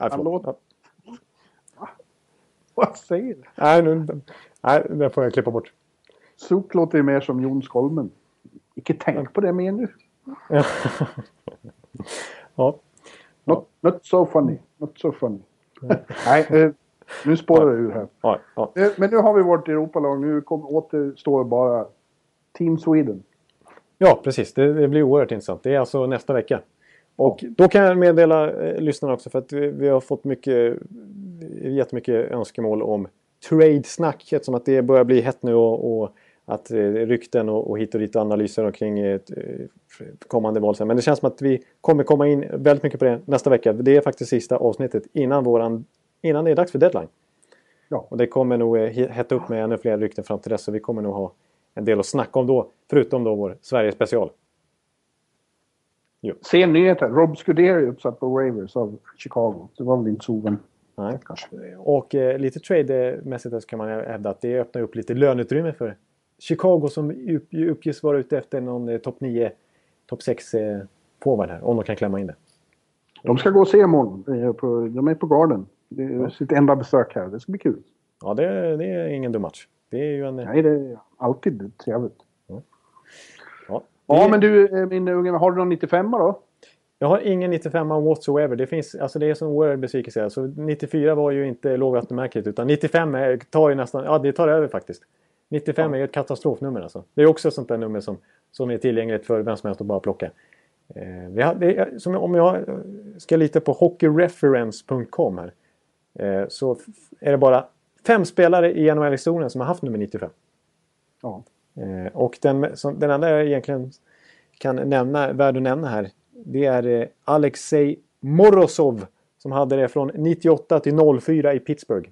Han låter- Vad säger du? Nej, nu, nej, det får jag klippa bort. Suk låter ju mer som Jon Skolmen. Icke tänk på det mer nu. Ja. Not, not so funny. Not so funny. Nej, eh, nu spårar det ur här. Ja, ja. Eh, Men nu har vi vårt Europalag. Nu kom, återstår bara Team Sweden. ja, precis. Det, det blir oerhört intressant. Det är alltså nästa vecka. Och då kan jag meddela eh, lyssnarna också för att vi, vi har fått mycket, jättemycket önskemål om trade-snack. Eftersom att det börjar bli hett nu och, och att eh, rykten och, och hit och dit analyser omkring ett eh, kommande val. Men det känns som att vi kommer komma in väldigt mycket på det nästa vecka. Det är faktiskt sista avsnittet innan, våran, innan det är dags för deadline. Ja. Och det kommer nog eh, he- hetta upp med ännu fler rykten fram till dess. Så vi kommer nog ha en del att snacka om då. Förutom då vår Sverige-special. Se nyheten. Rob Scuderi uppsatt på waivers av Chicago. Det var väl inte så Nej. kanske. Och eh, lite trade-mässigt så kan man hävda att det öppnar upp lite löneutrymme för Chicago som upp, uppges vara ute efter någon eh, topp 9, topp 6 eh, forward här. Om de kan klämma in det. De ska gå och se imorgon. Eh, De är på Garden. Det är sitt enda besök här. Det ska bli kul. Ja, det, det är ingen dum match. Det är ju en... Nej, det är alltid trevligt. Ja, Ja, Det- men du, eh, min unge, har du någon 95 då? Jag har ingen 95 whatsoever. Det, finns, alltså det är som oerhörd besvikelse. Alltså 94 var ju inte lågvattenmärket utan 95 är, tar ju nästan, ja det tar över faktiskt. 95 är ju ett katastrofnummer alltså. Det är också ett sånt där nummer som, som är tillgängligt för vem som helst att bara plocka. Eh, vi är- som, om jag ska lita på hockeyreference.com här. Eh, så är det bara fem spelare i NHL-historien som har haft nummer 95. Ja. Eh, och den, som, den enda jag egentligen kan nämna, värd att nämna här, det är eh, Alexej Morozov som hade det från 98 till 04 i Pittsburgh.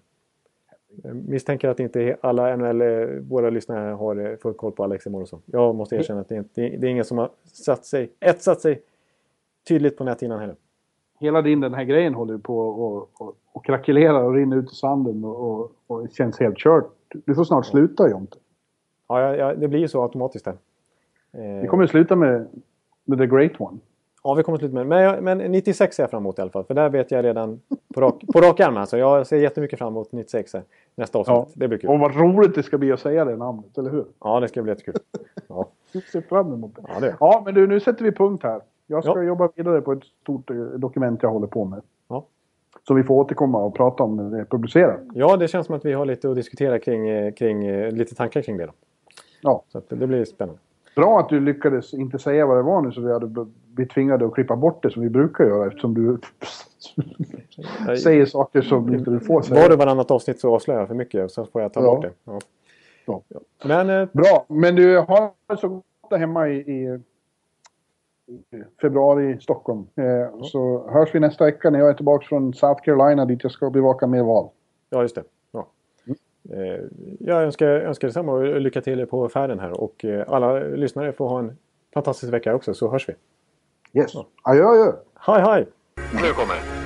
Jag misstänker att inte alla NHL, eh, våra lyssnare har eh, full koll på Alexej Morozov. Jag måste erkänna att det, är inte- det är ingen som har satt sig, etsat sig tydligt på näthinnan heller. Hela din den här grejen håller på och, och, och krackelerar och rinner ut i sanden och, och, känns helt kört. Du får snart sluta Jonte. Ja, ja, det blir ju så automatiskt där. Eh, Vi kommer ju sluta med, med The Great One. Ja, vi kommer slut med. Men, men 96 ser jag fram emot i alla fall. För där vet jag redan på rak, på rak arm. Alltså. Jag ser jättemycket fram emot 96 här. Nästa avsnitt. Ja. Det blir kul. Och vad roligt det ska bli att säga det namnet, eller hur? Ja, det ska bli jättekul. Ja, <laughs> ser fram emot det. ja det. Ja, men du, nu sätter vi punkt här. Jag ska Ja. jobba vidare på ett stort eh, dokument jag håller på med. Ja. Så vi får återkomma och prata om när det är publicerat. ja, det känns som att vi har lite att diskutera kring, eh, kring eh, lite tankar kring det. Då. Ja. Så det blir spännande. Bra att du lyckades inte säga vad det var nu så vi hade blivit tvingade att klippa bort det som vi brukar göra eftersom du <laughs> säger saker som inte du får säga. Var det varannat avsnitt så avslöjar jag för mycket. Så får jag ta Ja. bort det. Ja. Ja. Men eh, Bra, men du har så gott där hemma i, i, i februari i Stockholm. Eh, Så hörs vi nästa vecka när jag är tillbaka från South Carolina dit jag ska bevaka mer val. ja, just det. Eh, jag önskar, önskar detsamma och lycka till på färden här. Och eh, alla lyssnare får ha en fantastisk vecka också. Så hörs vi. Yes. Adjö, adjö. Hej, hej! Nu kommer det.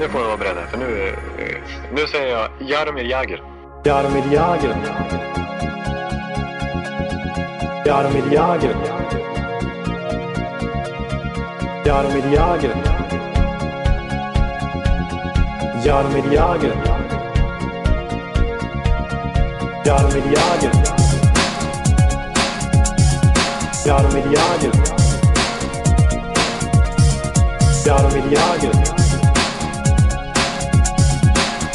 Nu får ni vara beredda för nu, eh, nu säger jag Jaromir Jagr. Jaromir Jagr. Jaromir Jagr. Jaromir Jagr. Jaromir Jagr. Jaromir Jagr. Jaromir Jagr. Jaromir Jagr.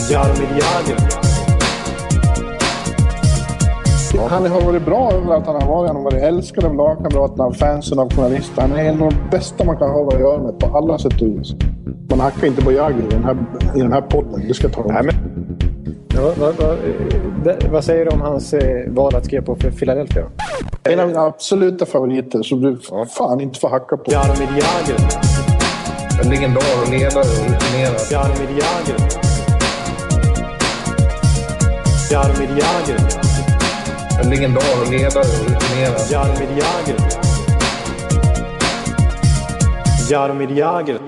Jaromir Jagr. Han har varit bra överallt han har varit. Han har varit älskad av lagkamraterna, av fansen, av journalister. Han är en av de bästa man kan ha att göra med på alla sätt och vis. Man hackar inte på Jagr i den här, i den här podden. Det ska jag ta Nej, men... Ja, vad, vad, vad, det- vad säger du om hans eh, val att skriva på för Philadelphia? En av mina absoluta favoriter som du fan inte får hacka på. Jaromir Jagr. En legendar och ledare och rutinerad. Jaromir Jagr. Jaromir Jagr. En legendar och ledare och rutinerad. Jaromir Jagr. Jaromir Jagr.